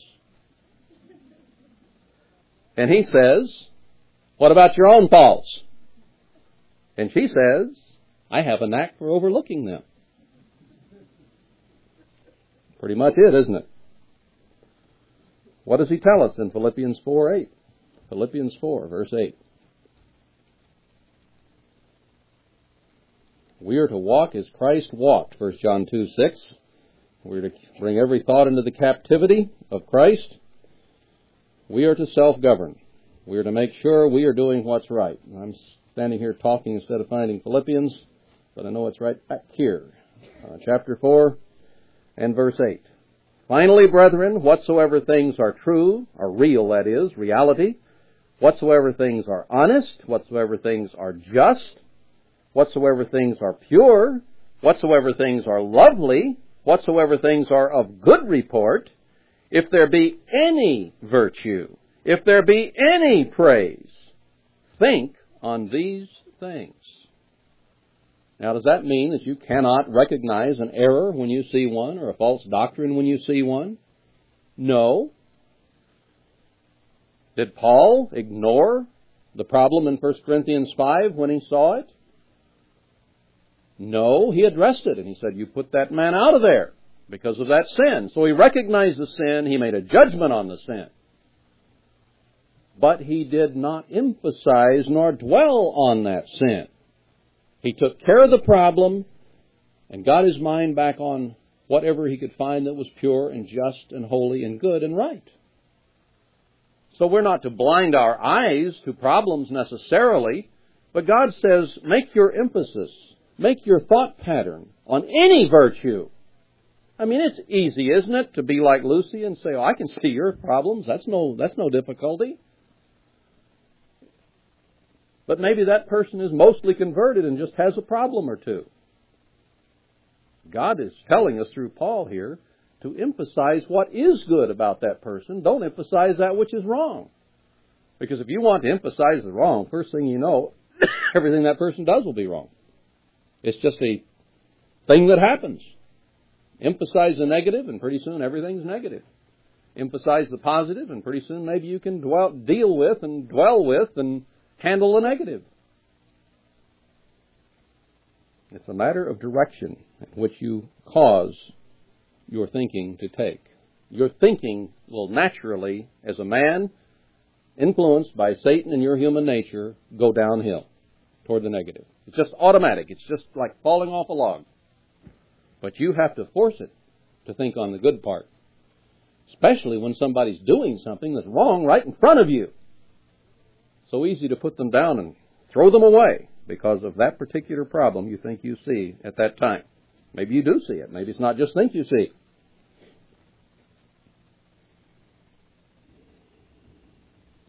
And he says, What about your own faults? And she says, I have a knack for overlooking them. Pretty much it, isn't it? What does he tell us in Philippians 4 8? Philippians 4, verse 8. We are to walk as Christ walked, 1 John 2 6. We are to bring every thought into the captivity of Christ. We are to self govern. We are to make sure we are doing what's right. I'm standing here talking instead of finding Philippians, but I know it's right back here. Uh, chapter 4, and verse 8. Finally, brethren, whatsoever things are true, are real, that is, reality, whatsoever things are honest, whatsoever things are just, whatsoever things are pure, whatsoever things are lovely, whatsoever things are of good report, if there be any virtue, if there be any praise, think on these things. Now, does that mean that you cannot recognize an error when you see one or a false doctrine when you see one? No. Did Paul ignore the problem in 1 Corinthians 5 when he saw it? No, he addressed it and he said, You put that man out of there because of that sin. So he recognized the sin, he made a judgment on the sin. But he did not emphasize nor dwell on that sin. He took care of the problem and got his mind back on whatever he could find that was pure and just and holy and good and right. So we're not to blind our eyes to problems necessarily, but God says make your emphasis, make your thought pattern on any virtue. I mean, it's easy, isn't it, to be like Lucy and say, "Oh, I can see your problems. That's no that's no difficulty." But maybe that person is mostly converted and just has a problem or two. God is telling us through Paul here to emphasize what is good about that person. Don't emphasize that which is wrong. Because if you want to emphasize the wrong, first thing you know, everything that person does will be wrong. It's just a thing that happens. Emphasize the negative, and pretty soon everything's negative. Emphasize the positive, and pretty soon maybe you can dwell, deal with and dwell with and handle the negative. It's a matter of direction which you cause your thinking to take. Your thinking will naturally, as a man, influenced by Satan and your human nature, go downhill toward the negative. It's just automatic. It's just like falling off a log. But you have to force it to think on the good part. Especially when somebody's doing something that's wrong right in front of you. So easy to put them down and throw them away because of that particular problem you think you see at that time. Maybe you do see it. Maybe it's not just think you see.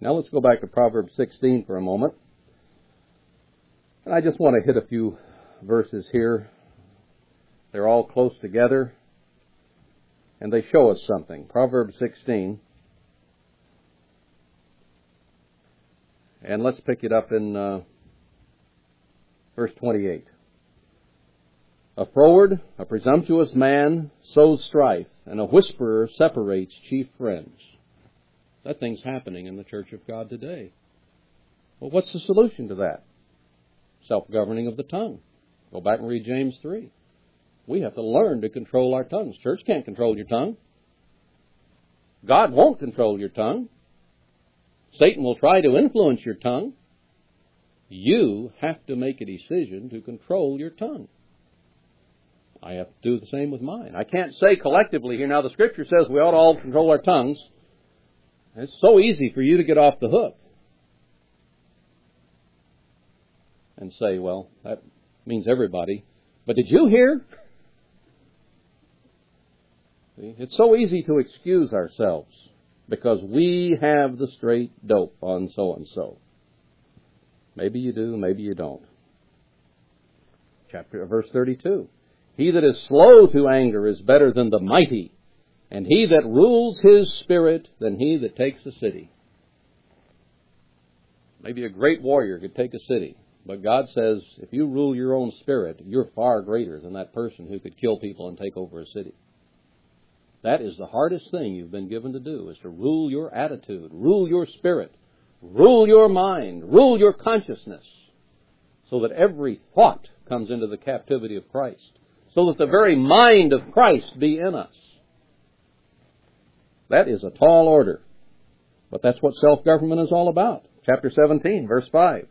Now let's go back to Proverbs 16 for a moment. And I just want to hit a few verses here. They're all close together, and they show us something. Proverbs 16. And let's pick it up in uh, verse 28. A froward, a presumptuous man sows strife, and a whisperer separates chief friends. That thing's happening in the Church of God today. Well, what's the solution to that? Self governing of the tongue. Go back and read James 3. We have to learn to control our tongues. Church can't control your tongue. God won't control your tongue. Satan will try to influence your tongue. You have to make a decision to control your tongue. I have to do the same with mine. I can't say collectively here. Now, the Scripture says we ought to all control our tongues. It's so easy for you to get off the hook and say, well, that means everybody. But did you hear? It's so easy to excuse ourselves because we have the straight dope on so and so. Maybe you do, maybe you don't. Chapter verse 32. He that is slow to anger is better than the mighty, and he that rules his spirit than he that takes a city. Maybe a great warrior could take a city, but God says if you rule your own spirit, you're far greater than that person who could kill people and take over a city. That is the hardest thing you've been given to do, is to rule your attitude, rule your spirit, rule your mind, rule your consciousness, so that every thought comes into the captivity of Christ so that the very mind of Christ be in us. That is a tall order. But that's what self-government is all about. Chapter 17, verse 5.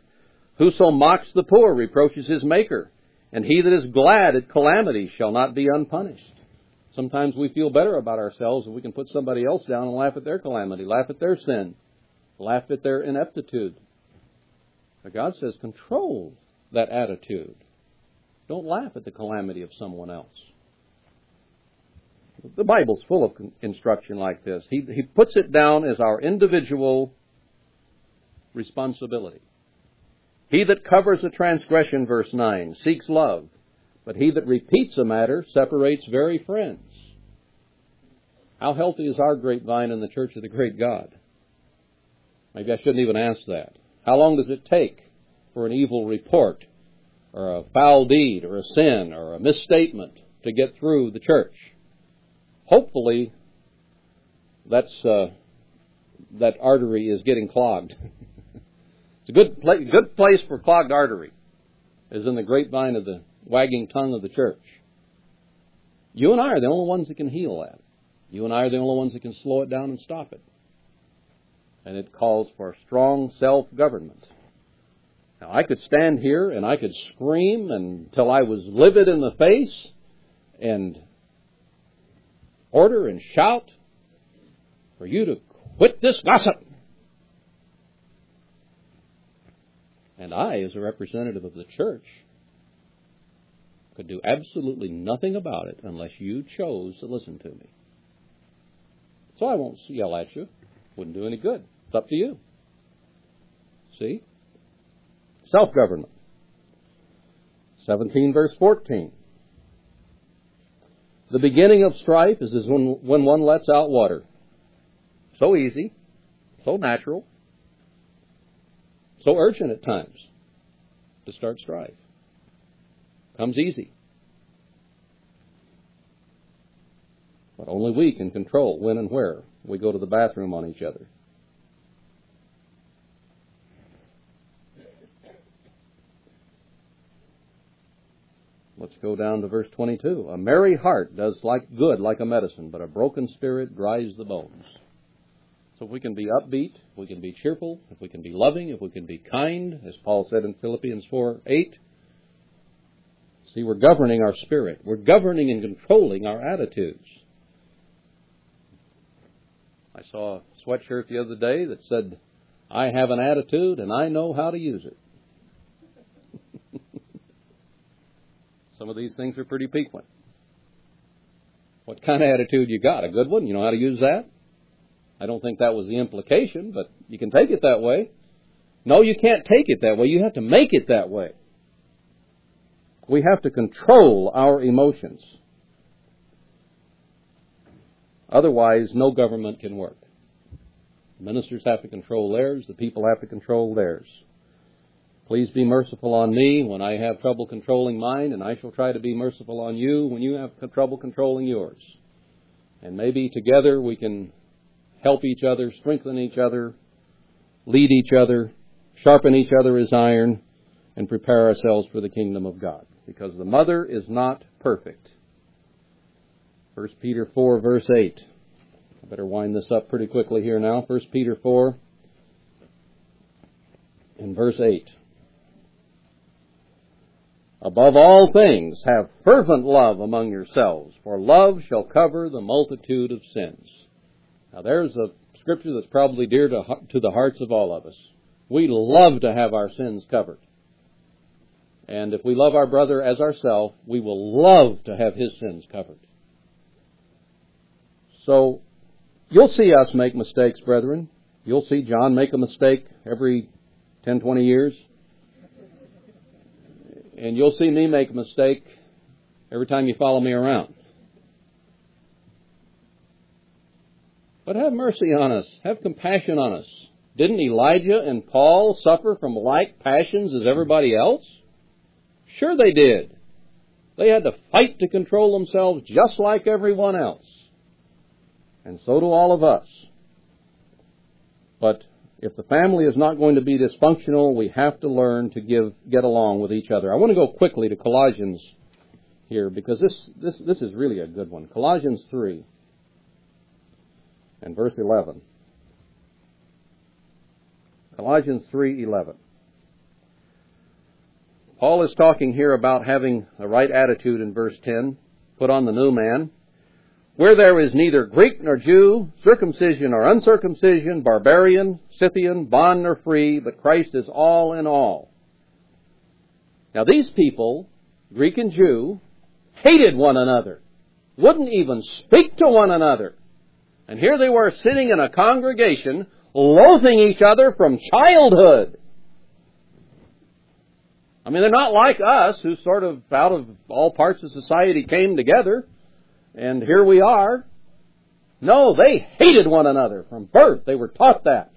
Whoso mocks the poor reproaches his maker, and he that is glad at calamity shall not be unpunished. Sometimes we feel better about ourselves if we can put somebody else down and laugh at their calamity, laugh at their sin, laugh at their ineptitude. But God says control that attitude. Don't laugh at the calamity of someone else. The Bible's full of instruction like this. He, he puts it down as our individual responsibility. He that covers a transgression, verse 9, seeks love, but he that repeats a matter separates very friends. How healthy is our grapevine in the church of the great God? Maybe I shouldn't even ask that. How long does it take for an evil report or a foul deed or a sin or a misstatement to get through the church. Hopefully, that's uh, that artery is getting clogged. It's a good, pla- good place for clogged artery, is in the grapevine of the wagging tongue of the church. You and I are the only ones that can heal that. You and I are the only ones that can slow it down and stop it. And it calls for strong self-government. Now, I could stand here and I could scream until I was livid in the face and order and shout for you to quit this gossip. And I, as a representative of the church, could do absolutely nothing about it unless you chose to listen to me. So I won't yell at you. Wouldn't do any good. It's up to you. See? Self government. 17 verse 14. The beginning of strife is when, when one lets out water. So easy, so natural, so urgent at times to start strife. Comes easy. But only we can control when and where we go to the bathroom on each other. Let's go down to verse 22. A merry heart does like good like a medicine, but a broken spirit dries the bones. So if we can be upbeat, if we can be cheerful, if we can be loving, if we can be kind, as Paul said in Philippians 4 8, see, we're governing our spirit. We're governing and controlling our attitudes. I saw a sweatshirt the other day that said, I have an attitude and I know how to use it. Some of these things are pretty piquant. What kind of attitude you got? A good one? You know how to use that? I don't think that was the implication, but you can take it that way. No, you can't take it that way. You have to make it that way. We have to control our emotions. Otherwise, no government can work. Ministers have to control theirs, the people have to control theirs. Please be merciful on me when I have trouble controlling mine, and I shall try to be merciful on you when you have trouble controlling yours. And maybe together we can help each other, strengthen each other, lead each other, sharpen each other as iron, and prepare ourselves for the kingdom of God. Because the mother is not perfect. 1 Peter 4 verse 8. I better wind this up pretty quickly here now. 1 Peter 4 in verse 8. Above all things, have fervent love among yourselves, for love shall cover the multitude of sins. Now there's a scripture that's probably dear to, to the hearts of all of us. We love to have our sins covered. And if we love our brother as ourselves, we will love to have his sins covered. So, you'll see us make mistakes, brethren. You'll see John make a mistake every 10, 20 years. And you'll see me make a mistake every time you follow me around. But have mercy on us. Have compassion on us. Didn't Elijah and Paul suffer from like passions as everybody else? Sure they did. They had to fight to control themselves just like everyone else. And so do all of us. But if the family is not going to be dysfunctional, we have to learn to give, get along with each other. I want to go quickly to Colossians here because this, this, this is really a good one. Colossians 3 and verse 11. Colossians 3:11. Paul is talking here about having the right attitude in verse 10. Put on the new man where there is neither Greek nor Jew, circumcision or uncircumcision, barbarian, Scythian, bond nor free, but Christ is all in all. Now these people, Greek and Jew, hated one another, wouldn't even speak to one another. And here they were sitting in a congregation, loathing each other from childhood. I mean, they're not like us, who sort of out of all parts of society came together and here we are. No, they hated one another from birth. They were taught that.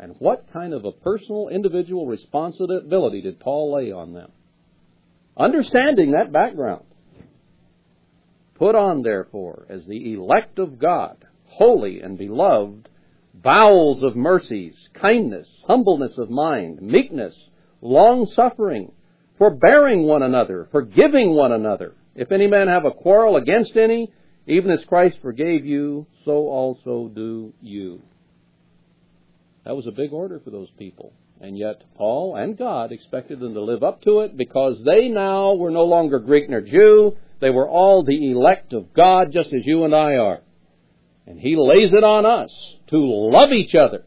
And what kind of a personal, individual responsibility did Paul lay on them? Understanding that background. Put on, therefore, as the elect of God, holy and beloved, bowels of mercies, kindness, humbleness of mind, meekness, long suffering, forbearing one another, forgiving one another. If any man have a quarrel against any, even as Christ forgave you, so also do you. That was a big order for those people. And yet Paul and God expected them to live up to it because they now were no longer Greek nor Jew. They were all the elect of God just as you and I are. And He lays it on us to love each other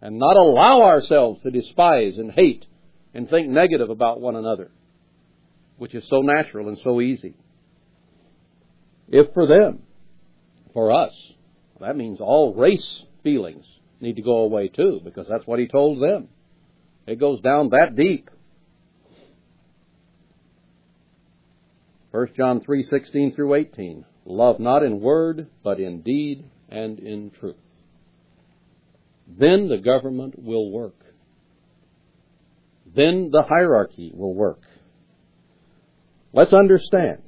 and not allow ourselves to despise and hate and think negative about one another, which is so natural and so easy. If for them, for us, that means all race feelings need to go away too, because that's what he told them. It goes down that deep. 1 John 3:16 through 18. Love not in word, but in deed and in truth. Then the government will work. Then the hierarchy will work. Let's understand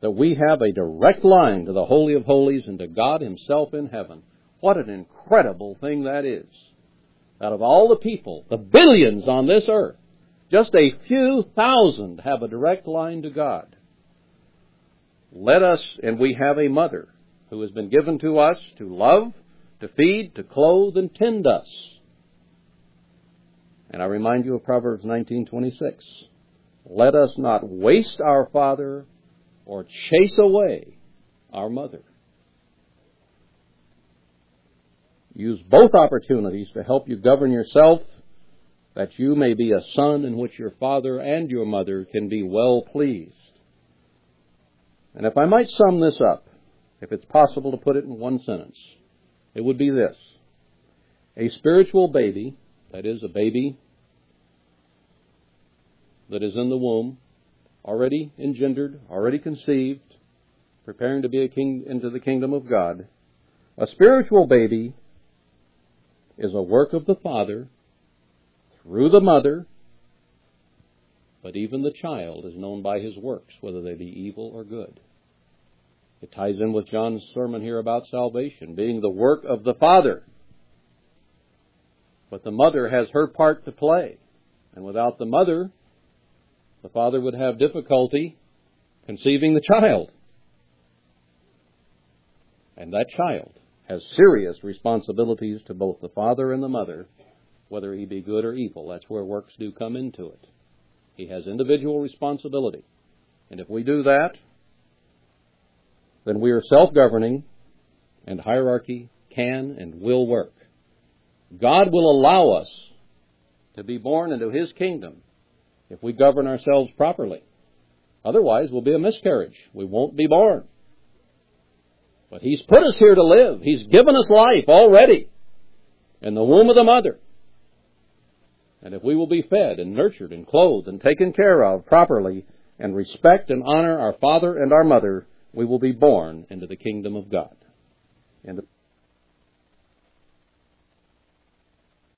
that we have a direct line to the Holy of Holies and to God Himself in heaven. What an incredible thing that is. Out of all the people, the billions on this earth, just a few thousand have a direct line to God. Let us, and we have a mother who has been given to us to love, to feed, to clothe, and tend us. And I remind you of Proverbs 19:26. Let us not waste our father or chase away our mother. Use both opportunities to help you govern yourself that you may be a son in which your father and your mother can be well pleased. And if I might sum this up, if it's possible to put it in one sentence, it would be this. A spiritual baby, that is, a baby that is in the womb, already engendered, already conceived, preparing to be a king into the kingdom of God. A spiritual baby is a work of the Father through the mother, but even the child is known by his works, whether they be evil or good. It ties in with John's sermon here about salvation, being the work of the Father. But the mother has her part to play. And without the mother, the father would have difficulty conceiving the child. And that child has serious responsibilities to both the father and the mother, whether he be good or evil. That's where works do come into it. He has individual responsibility. And if we do that, then we are self governing, and hierarchy can and will work. God will allow us to be born into His kingdom if we govern ourselves properly. Otherwise, we'll be a miscarriage. We won't be born. But He's put us here to live. He's given us life already in the womb of the mother. And if we will be fed and nurtured and clothed and taken care of properly and respect and honor our father and our mother, we will be born into the kingdom of God.